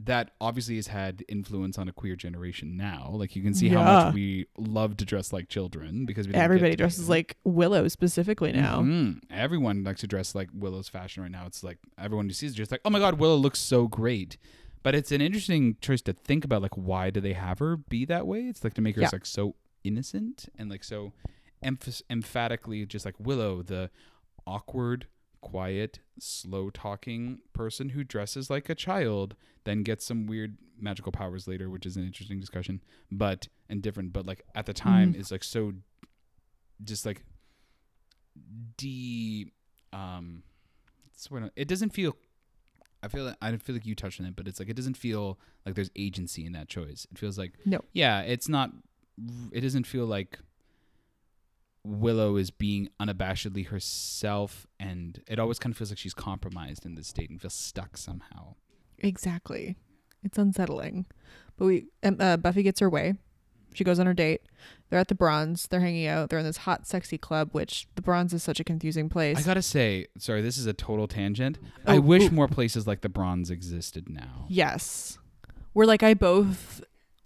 that obviously has had influence on a queer generation now. Like you can see how much we love to dress like children because we Everybody dresses like Willow specifically now. Mhm. Everyone likes to dress like Willow's fashion right now. It's like everyone who sees it just like, oh my god, Willow looks so great. But it's an interesting choice to think about. Like, why do they have her be that way? It's like to make her Yeah. like so innocent and like so emphas- emphatically just like Willow, the awkward, quiet, slow talking person who dresses like a child, then gets some weird magical powers later, which is an interesting discussion, but and different. But like at the time, Mhm. is like so, just like de um. It doesn't feel. I feel like I feel like you touched on it, but it's like it doesn't feel like there's agency in that choice. It feels like No. yeah, it's not. It doesn't feel like Willow is being unabashedly herself, and it always kind of feels like she's compromised in this state and feels stuck somehow. Exactly. It's unsettling. But we uh, Buffy gets her way. She goes on her date. They're at the Bronze. They're hanging out. They're in this hot, sexy club, which the Bronze is such a confusing place. I gotta say, sorry, this is a total tangent. Oh, I wish ooh. more places like the Bronze existed now. yes. We're like I both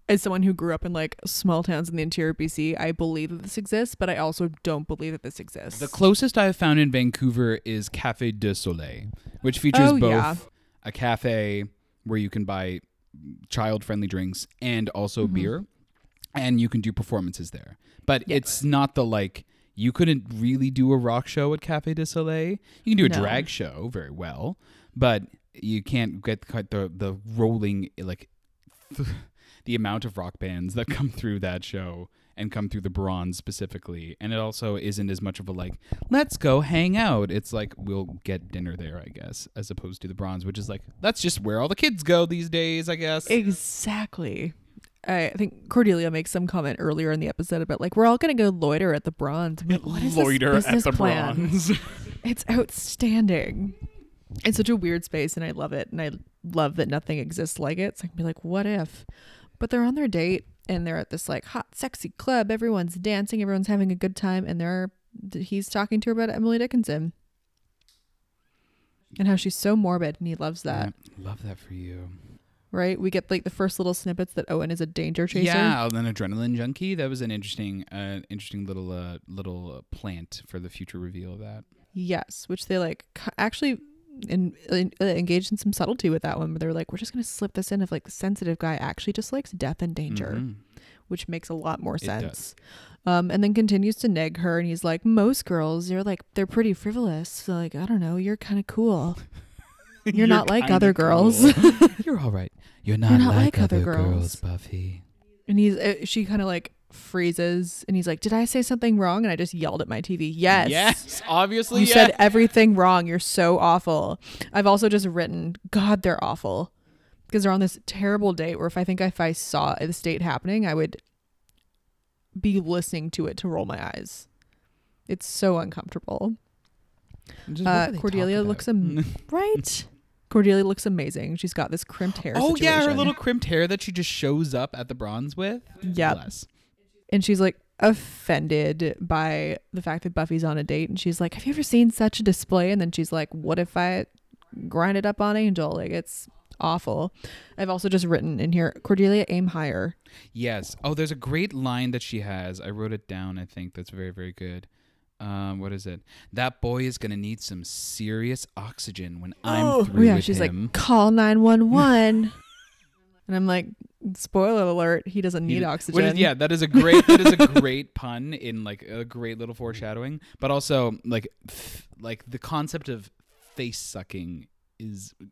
as someone who grew up in like small towns in the interior BC, I believe that this exists, but I also don't believe that this exists. The closest I've found in Vancouver is Cafe Deux Soleils, which features Oh, both yeah. a cafe where you can buy child-friendly drinks and also Mhm. beer, and you can do performances there. But Yeah. it's not the like you couldn't really do a rock show at Cafe Deux Soleils. You can do a No. drag show very well, but you can't get the the rolling like the amount of rock bands that come through that show and come through the bronze specifically and it also isn't as much of a like let's go hang out it's like we'll get dinner there i guess as opposed to the bronze which is like that's just where all the kids go these days i guess Exactly. I think Cordelia makes some comment earlier in the episode about like we're all gonna go loiter at the Bronze. Like, what is loiter at the plan? bronze It's outstanding. It's such a weird space, and I love it. And I love that nothing exists like it. So I can be like, what if? But they're on their date, and they're at this like hot, sexy club. Everyone's dancing, everyone's having a good time, and they're he's talking to her about Emily Dickinson and how she's so morbid, and he loves that. Yeah, love that for you Right? We get like the first little snippets that Owen is a danger chaser. yeah an adrenaline junkie that was an interesting uh interesting little uh little uh, plant for the future reveal of that Yes, which they like actually in, in, uh, engaged in some subtlety with that one, where they're like, we're just gonna slip this in if like the sensitive guy actually just likes death and danger, Mhm. which makes a lot more sense. Um, and then continues to neg her, and he's like, most girls, you're like, they're pretty frivolous. So like, I don't know, you're kind of cool. You're, not like kinda other girls. cool. You're all right. You're not, not like, like other other girls. girls, Buffy. and he's uh, she kind of like freezes and he's like, Did I say something wrong? And I just yelled at my TV. Yes. Yes, obviously. You yeah. said everything wrong. You're so awful. I've also just written, God, they're awful. Because they're on this terrible date where if I think if I saw this date happening, I would be listening to it to roll my eyes. It's so uncomfortable. Just Uh, Cordelia looks am- Right? Cordelia looks amazing. She's got this crimped hair. Oh yeah, her little crimped hair that she just shows up at the bronze with. Yep. And she's like offended by the fact that Buffy's on a date and she's like, "Have you ever seen such a display?" And then she's like, "What if I grind it up on Angel?" Like it's awful. I've also just written in here, Cordelia aim higher. Yes. Oh, there's a great line that she has. I wrote it down. I think that's very very good. Um, what is it? That boy is gonna need some serious oxygen when I'm Oh through yeah, with she's him. like, "Call 911." and I'm like, "Spoiler alert, he doesn't need d- oxygen." What is, yeah, that is a great that is a great pun in like a great little foreshadowing, but also like f- like the concept of face sucking is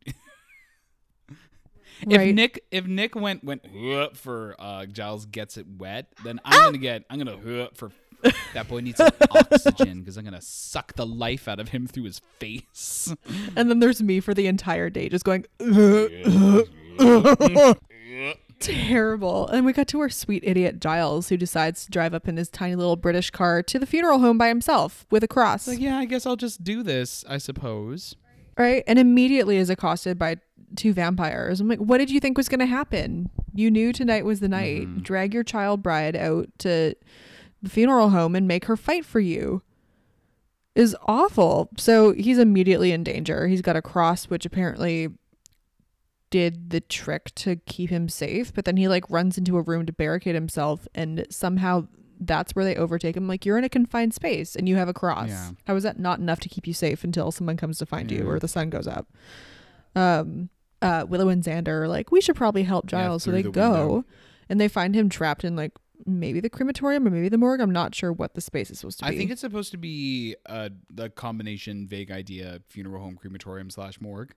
if Right. Nick if Nick went went "Huh," for uh, Giles gets it wet, then I'm gonna get I'm gonna "Huh," for that boy needs some oxygen because I'm gonna suck the life out of him through his face. And then there's me for the entire day just going terrible. And we got to our sweet idiot Giles who decides to drive up in his tiny little British car to the funeral home by himself with a cross. like, yeah, I guess I'll just do this. I suppose. Right? And immediately is accosted by two vampires. I'm like, what did you think was going to happen? You knew tonight was the night. Mhm. Drag your child bride out to the funeral home and make her fight for you. Is awful. So he's immediately in danger. He's got a cross, which apparently did the trick to keep him safe, but then he like runs into a room to barricade himself and somehow that's where they overtake him. Like you're in a confined space and you have a cross. Yeah. How is that not enough to keep you safe until someone comes to find you or the sun goes up? Um uh Willow and Xander are like, we should probably help Yeah, Giles. so they the go window. and they find him trapped in like maybe the crematorium or maybe the morgue. I'm not sure what the space is supposed to be. I think it's supposed to be uh, the combination vague idea funeral home crematorium slash morgue.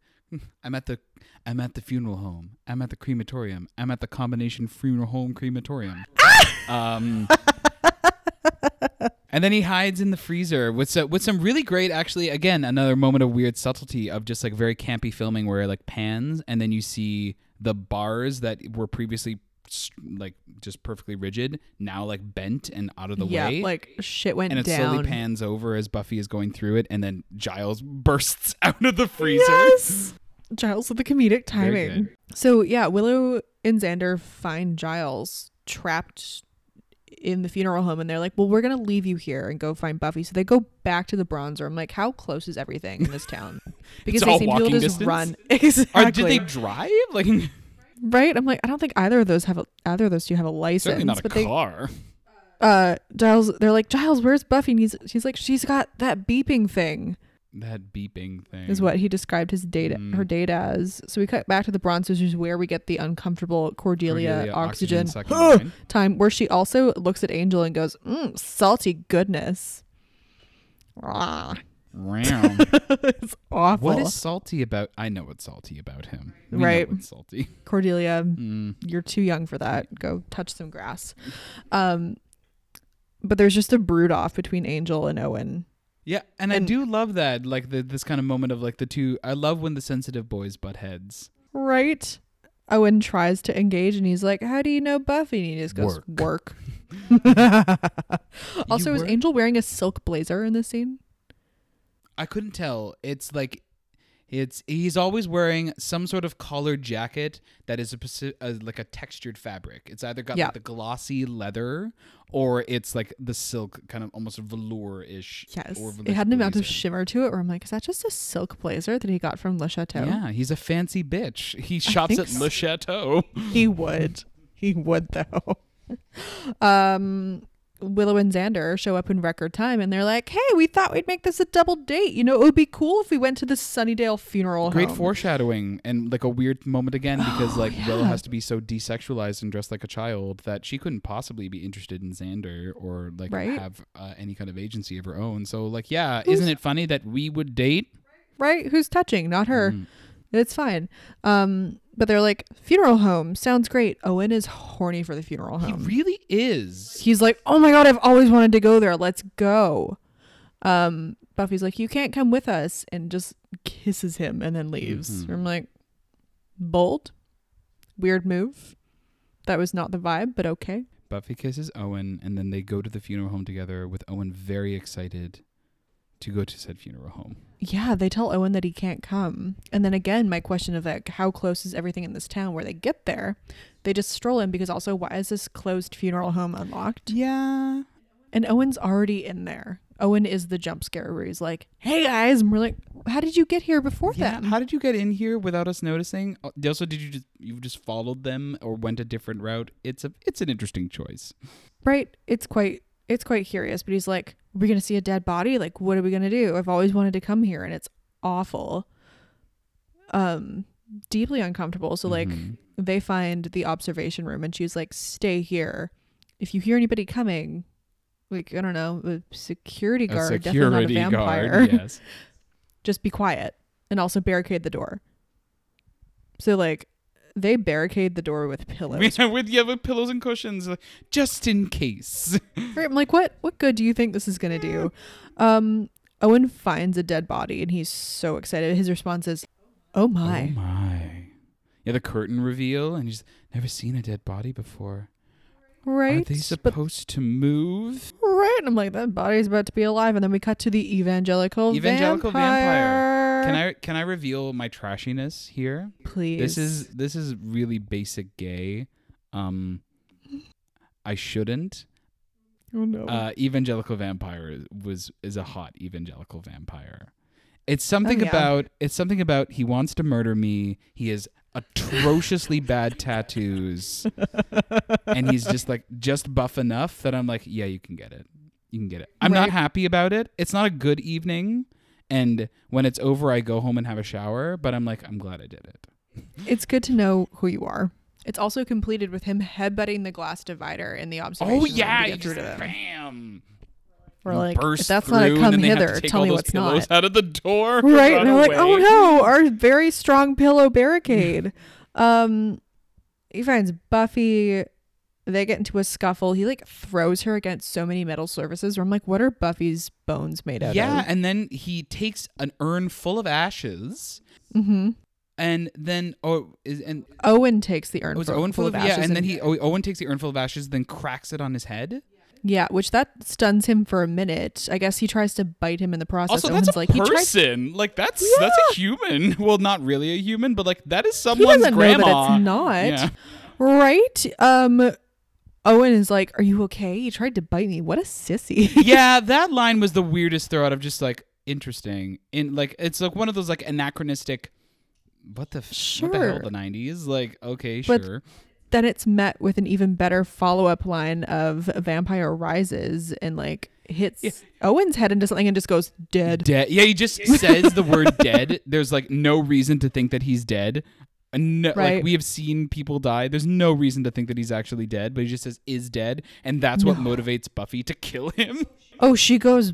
I'm at the I'm at the funeral home. I'm at the crematorium. I'm at the combination funeral home crematorium. um And then he hides in the freezer with so, with some really great actually again another moment of weird subtlety of just like very campy filming where it like pans and then you see the bars that were previously like just perfectly rigid now like bent and out of the yeah, way like shit went and it down. slowly pans over as Buffy is going through it, and then Giles bursts out of the freezer. Yes. Giles with the comedic timing. So yeah, Willow and Xander find Giles trapped in the funeral home and they're like, Well, we're gonna leave you here and go find Buffy. So they go back to the bronzer. I'm like, how close is everything in this town? Because they seem to be able to just distance? run. Exactly. Or did they drive? Like right? I'm like, I don't think either of those have a either of those two have a license. certainly not a but they car. uh Giles they're like, Giles, where's Buffy? And he's she's like, She's got that beeping thing. That beeping thing is what he described his date Mm. her date as. So we cut back to the bronzers, which is where we get the uncomfortable Cordelia, oxygen, sucking line. time, where she also looks at Angel and goes, mm, "Salty goodness." Round. it's awful. what is salty about? I know what's salty about him. We Right. salty. Cordelia? Mm. You're too young for that. Go touch some grass. Um, but there's just a brood off between Angel and Owen. Yeah, and, I do love that, like the this kind of moment of like the two. I love when the sensitive boys butt heads. Right? Owen tries to engage and he's like, How do you know Buffy? And he just goes, Work. also, You is work? Angel wearing a silk blazer in this scene? I couldn't tell. It's like it's he's always wearing some sort of collared jacket that is a, uh like a textured fabric. It's either got Yeah. like the glossy leather or it's like the silk kind of almost velour ish. Yes. Or It had an amount of shimmer to it where I'm like, Is that just a silk blazer that he got from Le Chateau? Yeah, he's a fancy bitch. He shops at so. Le Chateau. He would. he would, though. Um, Willow and Xander show up in record time and they're like, Hey, we thought we'd make this a double date. You know, it would be cool if we went to the Sunnydale funeral Great home. foreshadowing and like a weird moment again because like Willow has to be so desexualized and dressed like a child that she couldn't possibly be interested in Xander or like Right. have uh, any kind of agency of her own. So like yeah, isn't it funny that we would date? right? Who's touching? Not her. Mm. It's fine. Um, But they're like, funeral home sounds great. Owen is horny for the funeral home. He home. really is. He's like, oh my god, I've always wanted to go there. Let's go. Um, Buffy's like, you can't come with us, and just kisses him and then leaves. Mhm. I'm like, bold, weird move. That was not the vibe, but okay. Buffy kisses Owen, and then they go to the funeral home together with Owen very excited to go to said funeral home. Yeah, they tell Owen that he can't come. And then again, my question of like, how close is everything in this town where they get there? They just stroll in because also, why is this closed funeral home unlocked? Yeah. And Owen's already in there. Owen is the jump scare where he's like, hey guys. And we're like, how did you get here before Yeah. then? How did you get in here without us noticing? Uh, Also, did you just you just followed them or went a different route? It's a it's an interesting choice. right? It's quite. It's quite curious, but he's like, "We're we gonna see a dead body? Like, what are we gonna do? I've always wanted to come here, and it's awful, um, deeply uncomfortable." So like, Mhm. they find the observation room and she's like stay here if you hear anybody coming like i don't know a security guard a definitely not a vampire guard. Yes. just be quiet and also barricade the door so like they barricade the door with pillows Yeah, with yeah, with pillows and cushions, like, just in case. Right, i'm like what what good do you think this is gonna do um owen finds a dead body and he's so excited his response is oh my Oh my. Yeah, the curtain reveal, and he's never seen a dead body before. right Are they but supposed to move? Right. And I'm like, that body's about to be alive. And then we cut to the evangelical Evangelical vampire. Can I can I reveal my trashiness here? please? This is this is really basic gay. Um I shouldn't. oh no. Uh evangelical vampire was is a hot evangelical vampire. It's something Oh, yeah. about it's something about he wants to murder me. He has atrociously bad tattoos. and he's just like just buff enough that I'm like, yeah, you can get it. You can get it. I'm Right. not happy about it. It's not a good evening. And when it's over, I go home and have a shower. But I'm like, I'm glad I did it. it's good to know who you are. It's also completed with him headbutting the glass divider in the observation Oh room yeah, to get just bam. We're like, if that's not a come hither, tell me what's not. out of the door. Right. And we're like, oh no, our very strong pillow barricade. um, he finds Buffy. They get into a scuffle. He like throws her against so many metal surfaces. Where I'm like, what are Buffy's bones made out Yeah, of? and then he takes an urn full of ashes, Mm-hmm. and then oh, is and Owen takes the urn oh, full, Owen full of yeah, ashes. and then he oh, Owen takes the urn full of ashes, then cracks it on his head. yeah, which that stuns him for a minute. I guess he tries to bite him in the process. Also, Owen's that's a like he tried. person. Like that's that's a human. Well, not really a human, but like that is He someone's doesn't grandma. know that it's not. Yeah. Right? Um Owen is like, Are you okay? He tried to bite me. What a sissy. yeah, that line was the weirdest throw out of just like interesting. In like it's like one of those like anachronistic. What the f- what the hell the nineties? Like okay, But- sure. then it's met with an even better follow up line of Vampire Rises and like hits Yeah. Owen's head into something and just goes dead. Dead. Yeah, he just says the word dead. There's like no reason to think that he's dead. Uh, No, Right. Like we have seen people die. There's no reason to think that he's actually dead, but he just says is dead, and that's what motivates Buffy to kill him. Oh, she goes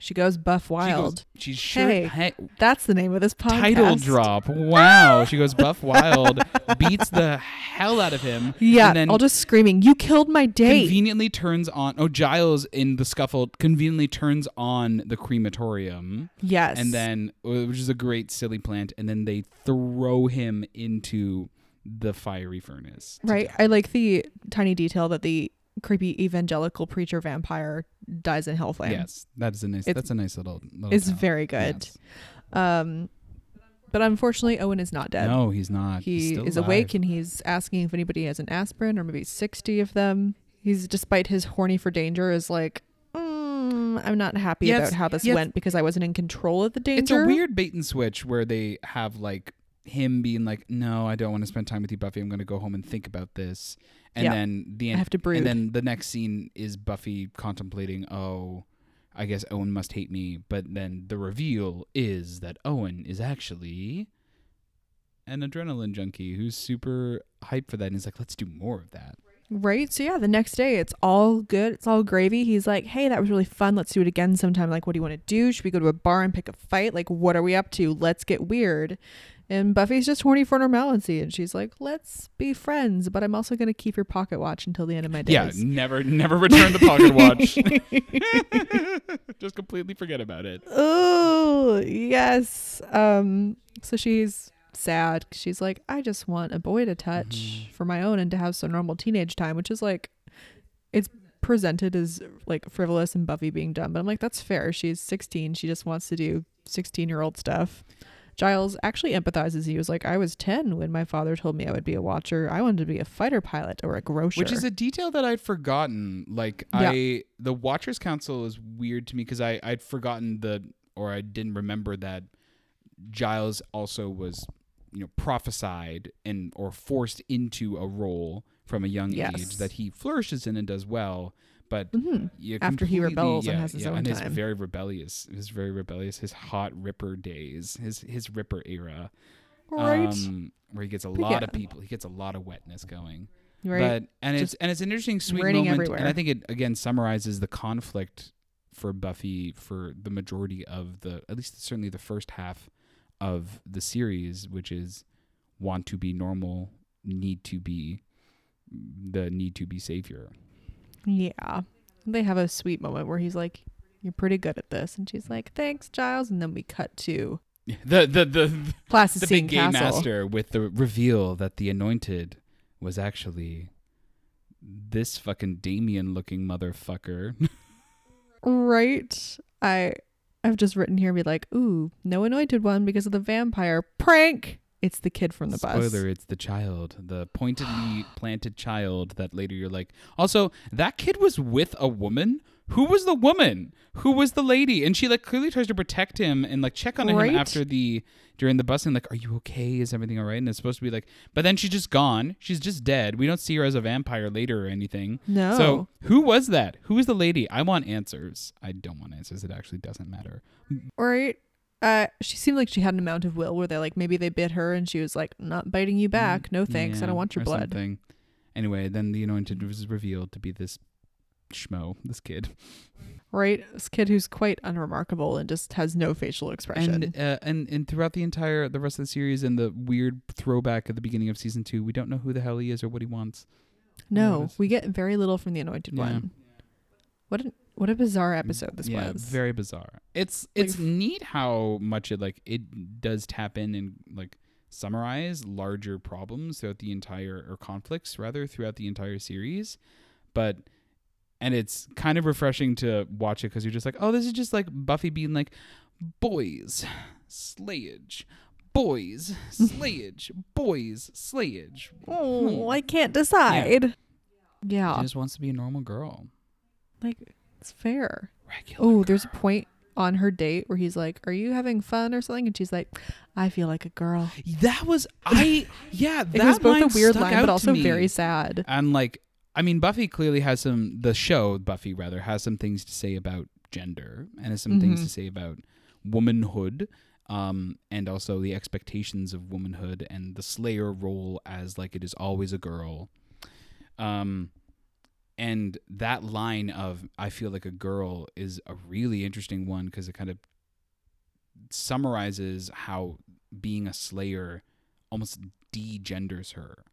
she goes buff She goes, wild. she's sure. Hey, hey, That's the name of this podcast. title drop. Wow. She goes buff wild, beats the hell out of him. Yeah, and then all just screaming, You killed my date. conveniently turns on. Oh, Giles in the scuffle conveniently turns on the crematorium, yes. and then uh, which is a great silly plant, and then they throw him into the fiery furnace. Right. die. I like the tiny detail that the creepy evangelical preacher vampire dies in hellflame. Yes, that is a nice. It's- that's a nice little. little It's very good. Yes. Um but unfortunately Owen is not dead. No, he's not. He's he still is alive. awake and he's asking if anybody has an aspirin or maybe 60 of them. He's despite his horny for danger is like mm, I'm not happy Yeah, about how this it's- went because I wasn't in control of the danger. It's a weird bait and switch where they have like him being like, "No, I don't want to spend time with you, Buffy. I'm going to go home and think about this." And Yeah. then the I have to brood. and then the next scene is Buffy contemplating, "Oh, I guess Owen must hate me." But then the reveal is that Owen is actually an adrenaline junkie who's super hyped for that and he's like, "Let's do more of that." Right. So yeah, the next day it's all good. It's all gravy. He's like, "Hey, that was really fun. Let's do it again sometime. Like, what do you want to do? Should we go to a bar and pick a fight? Like, what are we up to? Let's get weird." And Buffy's just horny for normalcy, and she's like, "Let's be friends, but I'm also gonna keep your pocket watch until the end of my days." Yeah, never, never return the pocket watch. Just completely forget about it. oh yes. Um. So she's sad. She's like, "I just want a boy to touch Mhm. for my own and to have some normal teenage time," which is like, it's presented as like frivolous and Buffy being dumb, but I'm like, that's fair. She's 16. She just wants to do 16 year old stuff. Giles actually empathizes. He was like, I was 10 when my father told me I would be a watcher. I wanted to be a fighter pilot or a grocer. Which is a detail that I'd forgotten. Like Yeah. I, the Watchers Council is weird to me because I I'd forgotten the or I didn't remember that Giles also was, you know, prophesied and or forced into a role from a young Yes. age that he flourishes in and does well. But Mhm. After he rebels and has his yeah, own and his time. very rebellious, his very rebellious, his hot Ripper days, his his Ripper era, right. um, where he gets a But lot of people, he gets a lot of wetness going. right. But and it's and it's an interesting sweet moment, everywhere. and I think it again summarizes the conflict for Buffy for the majority of the at least certainly the first half of the series, which is want to be normal, need to be the need to be savior. Yeah. They have a sweet moment where he's like, You're pretty good at this. And she's like, Thanks, Giles. And then we cut to The the the the big game Castle. master with the reveal that the anointed was actually this fucking Damien looking motherfucker. Right. I I've just written here and be like, ooh, no anointed one because of the vampire prank. It's the kid from the bus. Spoiler, it's the child, the pointedly planted child that later you're like, also, that kid was with a woman? Who was the woman? Who was the lady? And she like clearly tries to protect him and like check on Right? him after the during the busing, like, are you okay? Is everything all right? And it's supposed to be like, but then she's just gone. She's just dead. We don't see her as a vampire later or anything. No. So who was that? Who was the lady? I want answers. I don't want answers. It actually doesn't matter. right. Uh, she seemed like she had an amount of will where they like maybe they bit her and she was like, not biting you back. No thanks. I don't want your or blood. something. Anyway, then the anointed was revealed to be this schmo, this kid, Right. This kid who's quite unremarkable and just has no facial expression. and uh, and and throughout the entire the rest of the series and the weird throwback at the beginning of season two, we don't know who the hell he is or what he wants. no, Notice. we get very little from the anointed Yeah. one. What a what a bizarre episode this yeah, was. very bizarre. It's Like, it's neat how much it like it does tap in and like summarize larger problems throughout the entire or conflicts rather throughout the entire series, but and it's kind of refreshing to watch it because you're just like, oh, this is just like Buffy being like, boys, slayage, boys, slayage, boys, slayage. oh, Hmm. I can't decide. Yeah. She just wants to be a normal girl. like it's fair. Regular. Oh, there's a point on her date where he's like, "Are you having fun or something?" And she's like, "I feel like a girl." That was I yeah. That it was both a weird line, but also very sad. and like I mean Buffy clearly has some the show Buffy rather has some things to say about gender and has some things Mhm. to say about womanhood um and also the expectations of womanhood and the slayer role as like it is always a girl um and that line of I feel like a girl is a really interesting one because it kind of summarizes how being a slayer almost degenders her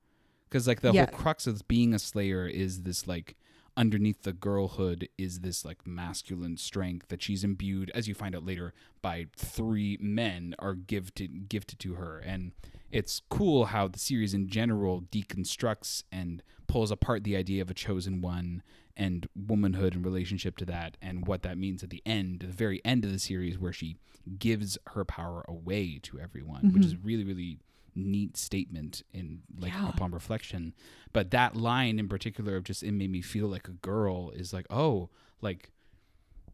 because like the Yeah. whole crux of being a slayer is this like underneath the girlhood is this like masculine strength that she's imbued as you find out later by three men are gifted gifted to her and it's cool how the series in general deconstructs and pulls apart the idea of a chosen one and womanhood in relationship to that and what that means at the end the very end of the series where she gives her power away to everyone which is a really really neat statement in like Yeah. upon reflection but that line in particular of just it made me feel like a girl is like oh like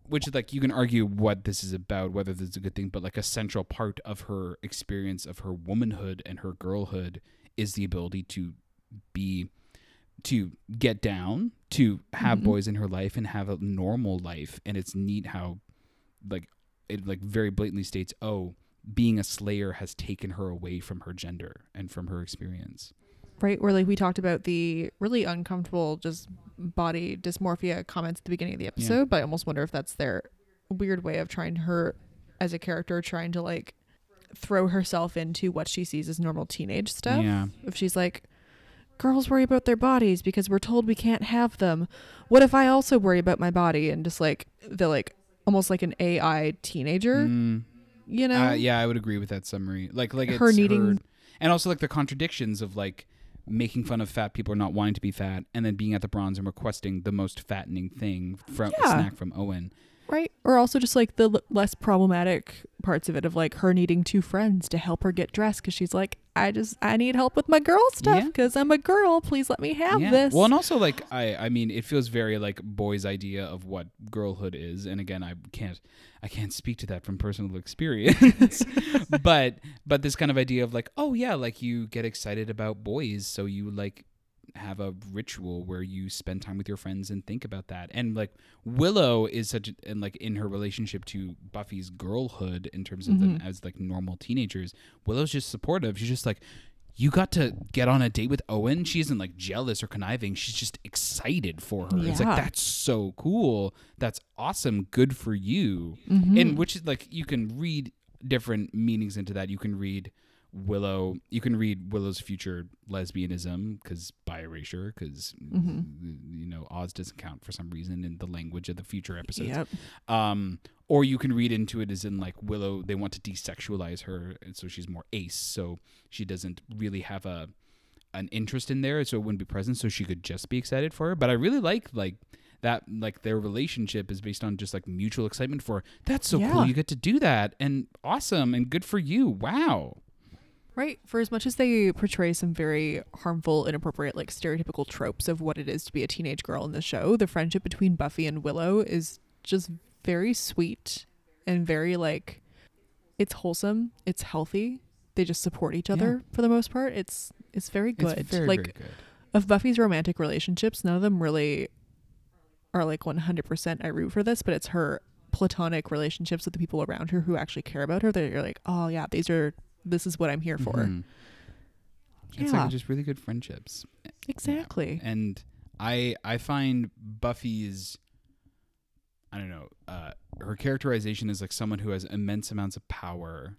which is like you can argue what this is about whether this is a good thing but like a central part of her experience of her womanhood and her girlhood is the ability to be to get down to have Mhm. boys in her life and have a normal life and it's neat how like it like very blatantly states oh being a slayer has taken her away from her gender and from her experience right where like we talked about the really uncomfortable just body dysmorphia comments at the beginning of the episode but i almost wonder if that's their weird way of trying her as a character trying to like throw herself into what she sees as normal teenage stuff Yeah. if she's like girls worry about their bodies because we're told we can't have them what if i also worry about my body and just like the like almost like an ai teenager Mm. you know Uh, yeah, I would agree with that summary. Like, like Her it's needing- and also like the contradictions of like making fun of fat people or not wanting to be fat, and then being at the bronze and requesting the most fattening thing from Yeah. snack from Owen. Right. Or also just like the l- less problematic parts of it of like her needing two friends to help her get dressed because she's like, I just, I need help with my girl stuff Yeah. because I'm a girl. Please let me have yeah. this. Well, and also like I, I mean, it feels very like boys' idea of what girlhood is, and again, I can't, I can't speak to that from personal experience, but but this kind of idea of like, oh yeah, like you get excited about boys, so you like have a ritual where you spend time with your friends and think about that, and like Willow is such, a, and like in her relationship to Buffy's girlhood in terms of them as like normal teenagers, Willow's just supportive. She's just like, you got to get on a date with Owen. She isn't like jealous or conniving. She's just excited for her. It's like that's so cool. That's awesome. Good for you. Mm-hmm. And which is like you can read different meanings into that. You can read Willow. You can read Willow's future lesbianism because bi erasure because Mm-hmm. you know Oz doesn't count for some reason in the language of the future episodes Yep. um, or you can read into it as in like Willow, they want to desexualize her, and so she's more ace, so she doesn't really have a an interest in there, so it wouldn't be present, so she could just be excited for her. But I really like like that, like their relationship is based on just like mutual excitement for that's so Yeah. cool, you get to do that, and awesome, and good for you, wow. Right. For as much as they portray some very harmful, inappropriate, like stereotypical tropes of what it is to be a teenage girl in the show, the friendship between Buffy and Willow is just very sweet and very like it's wholesome, it's healthy. They just support each other for the most part. It's it's very good. It's very like very good. of Buffy's romantic relationships, none of them really are like 100% I root for this, but it's her platonic relationships with the people around her who actually care about her that you're like, "Oh yeah, these are this is what I'm here for." Mhm. It's Yeah. like just really good friendships. Exactly. and I I find Buffy's I don't know uh, her characterization is like someone who has immense amounts of power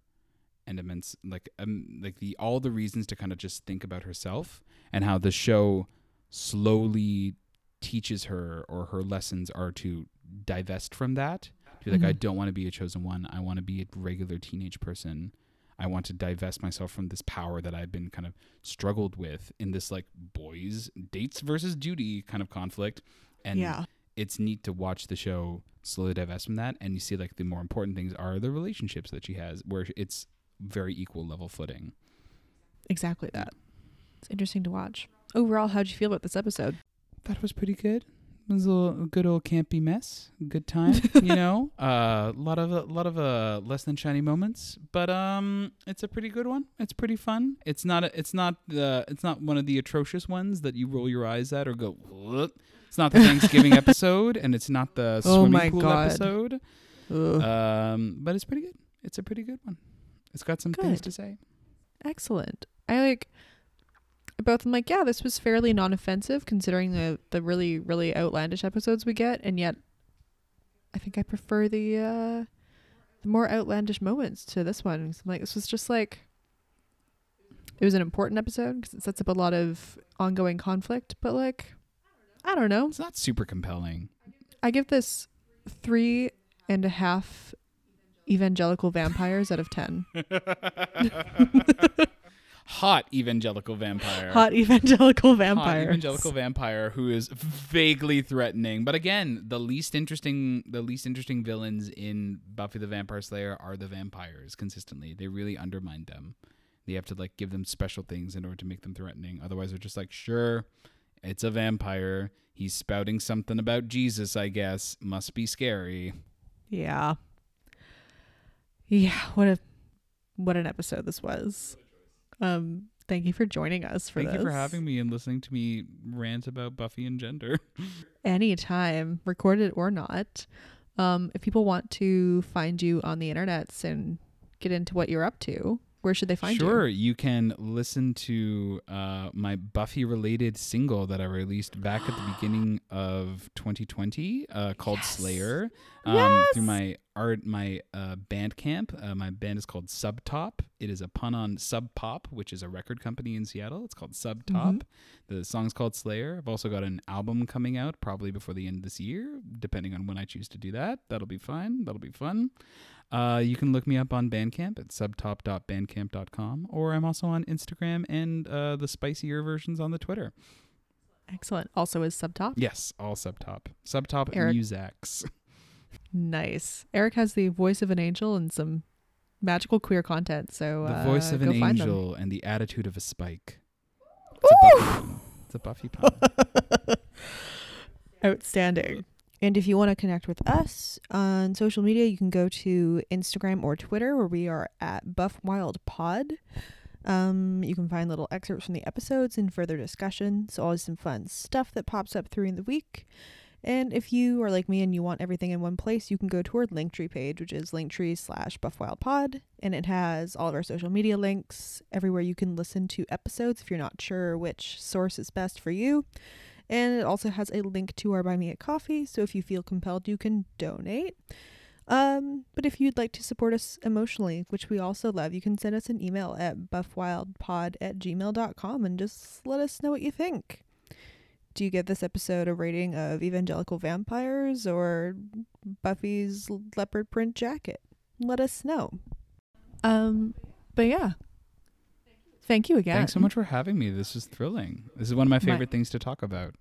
and immense like um, like the all the reasons to kind of just think about herself and how the show slowly teaches her or her lessons are to divest from that to be like I Mhm. don't want to be a chosen one I want to be a regular teenage person I want to divest myself from this power that I've been kind of struggled with in this like boys dates versus duty kind of conflict and yeah. it's neat to watch the show slowly divest from that and you see like the more important things are the relationships that she has where it's very equal level footing Exactly that. It's interesting to watch. Overall, how'd you feel about this episode? that was pretty good it was a, little, good old campy mess good time you know a uh, lot of a lot of uh less than shiny moments but um it's a pretty good one it's pretty fun it's not a, it's not the it's not one of the atrocious ones that you roll your eyes at or go "Ugh." it's not the thanksgiving episode and it's not the Oh swimming my pool God. episode Ugh. um but it's pretty good it's a pretty good one it's got some things to say Excellent. I like both. I'm like, yeah, this was fairly non-offensive considering the the really really outlandish episodes we get, and yet I think I prefer the uh the more outlandish moments to this one. 'Cause I'm like, this was just like it was an important episode because it sets up a lot of ongoing conflict, but like I don't know. it's not super compelling I give this three and a half evangelical vampires out of ten. hot evangelical vampire Hot evangelical vampire. hot evangelical vampire who is vaguely threatening. But again, the least interesting the least interesting villains in Buffy the Vampire Slayer are the vampires consistently. They really undermine them. They have to like give them special things in order to make them threatening. Otherwise they're just like, sure, it's a vampire. He's spouting something about Jesus, I guess. Must be scary. Yeah. Yeah, what a what an episode this was. Um thank you for joining us for Thank this. you for having me and listening to me rant about Buffy and gender. Anytime, recorded or not. Um if people want to find you on the internets and get into what you're up to, where should they find sure, you? Sure, you can listen to uh, my Buffy related single that I released back at the beginning of 2020 uh, called Slayer um, through my art my uh, Bandcamp. Uh, my band is called Subtop. It is a pun on Sub Pop, which is a record company in Seattle. It's called Subtop. Mhm. The song's called Slayer. I've also got an album coming out probably before the end of this year, depending on when I choose to do that. That'll be fine. That'll be fun. Uh, you can look me up on Bandcamp at subtop.bandcamp.com, or I'm also on Instagram and uh, the spicier versions on the Twitter. Excellent. Also is Subtop. Yes, all Subtop. Subtop Eric. Musax. Nice. Eric has the voice of an angel and some magical queer content. So The uh, voice of an angel and the attitude of a spike. It's a Buffy pun. It's a Buffy pun. Outstanding. And if you want to connect with us on social media, you can go to Instagram or Twitter, where we are at Buff Wild Pod. Um, you can find little excerpts from the episodes and further discussion. So always some fun stuff that pops up through the week. And if you are like me and you want everything in one place, you can go to our Linktree page, which is linktree slash buffwildpod. And it has all of our social media links, everywhere you can listen to episodes if you're not sure which source is best for you. And it also has a link to our Buy Me a Coffee, so if you feel compelled, you can donate. Um, but if you'd like to support us emotionally, which we also love, you can send us an email at buffwildpod at gmail.com and just let us know what you think. Do you give this episode a rating of evangelical vampires or Buffy's leopard print jacket? Let us know. Um, but yeah. Thank you again. Thanks so much for having me. This is thrilling. This is one of my My- favorite things to talk about.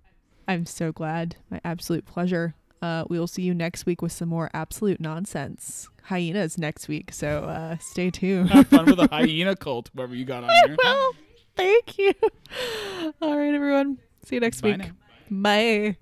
I'm so glad. My absolute pleasure. Uh, we will see you next week with some more absolute nonsense. Hyenas next week, so uh, stay tuned. Have fun with the hyena cult, whoever you got on here. well, thank you. All right, everyone. See you next Bye week. now. Bye.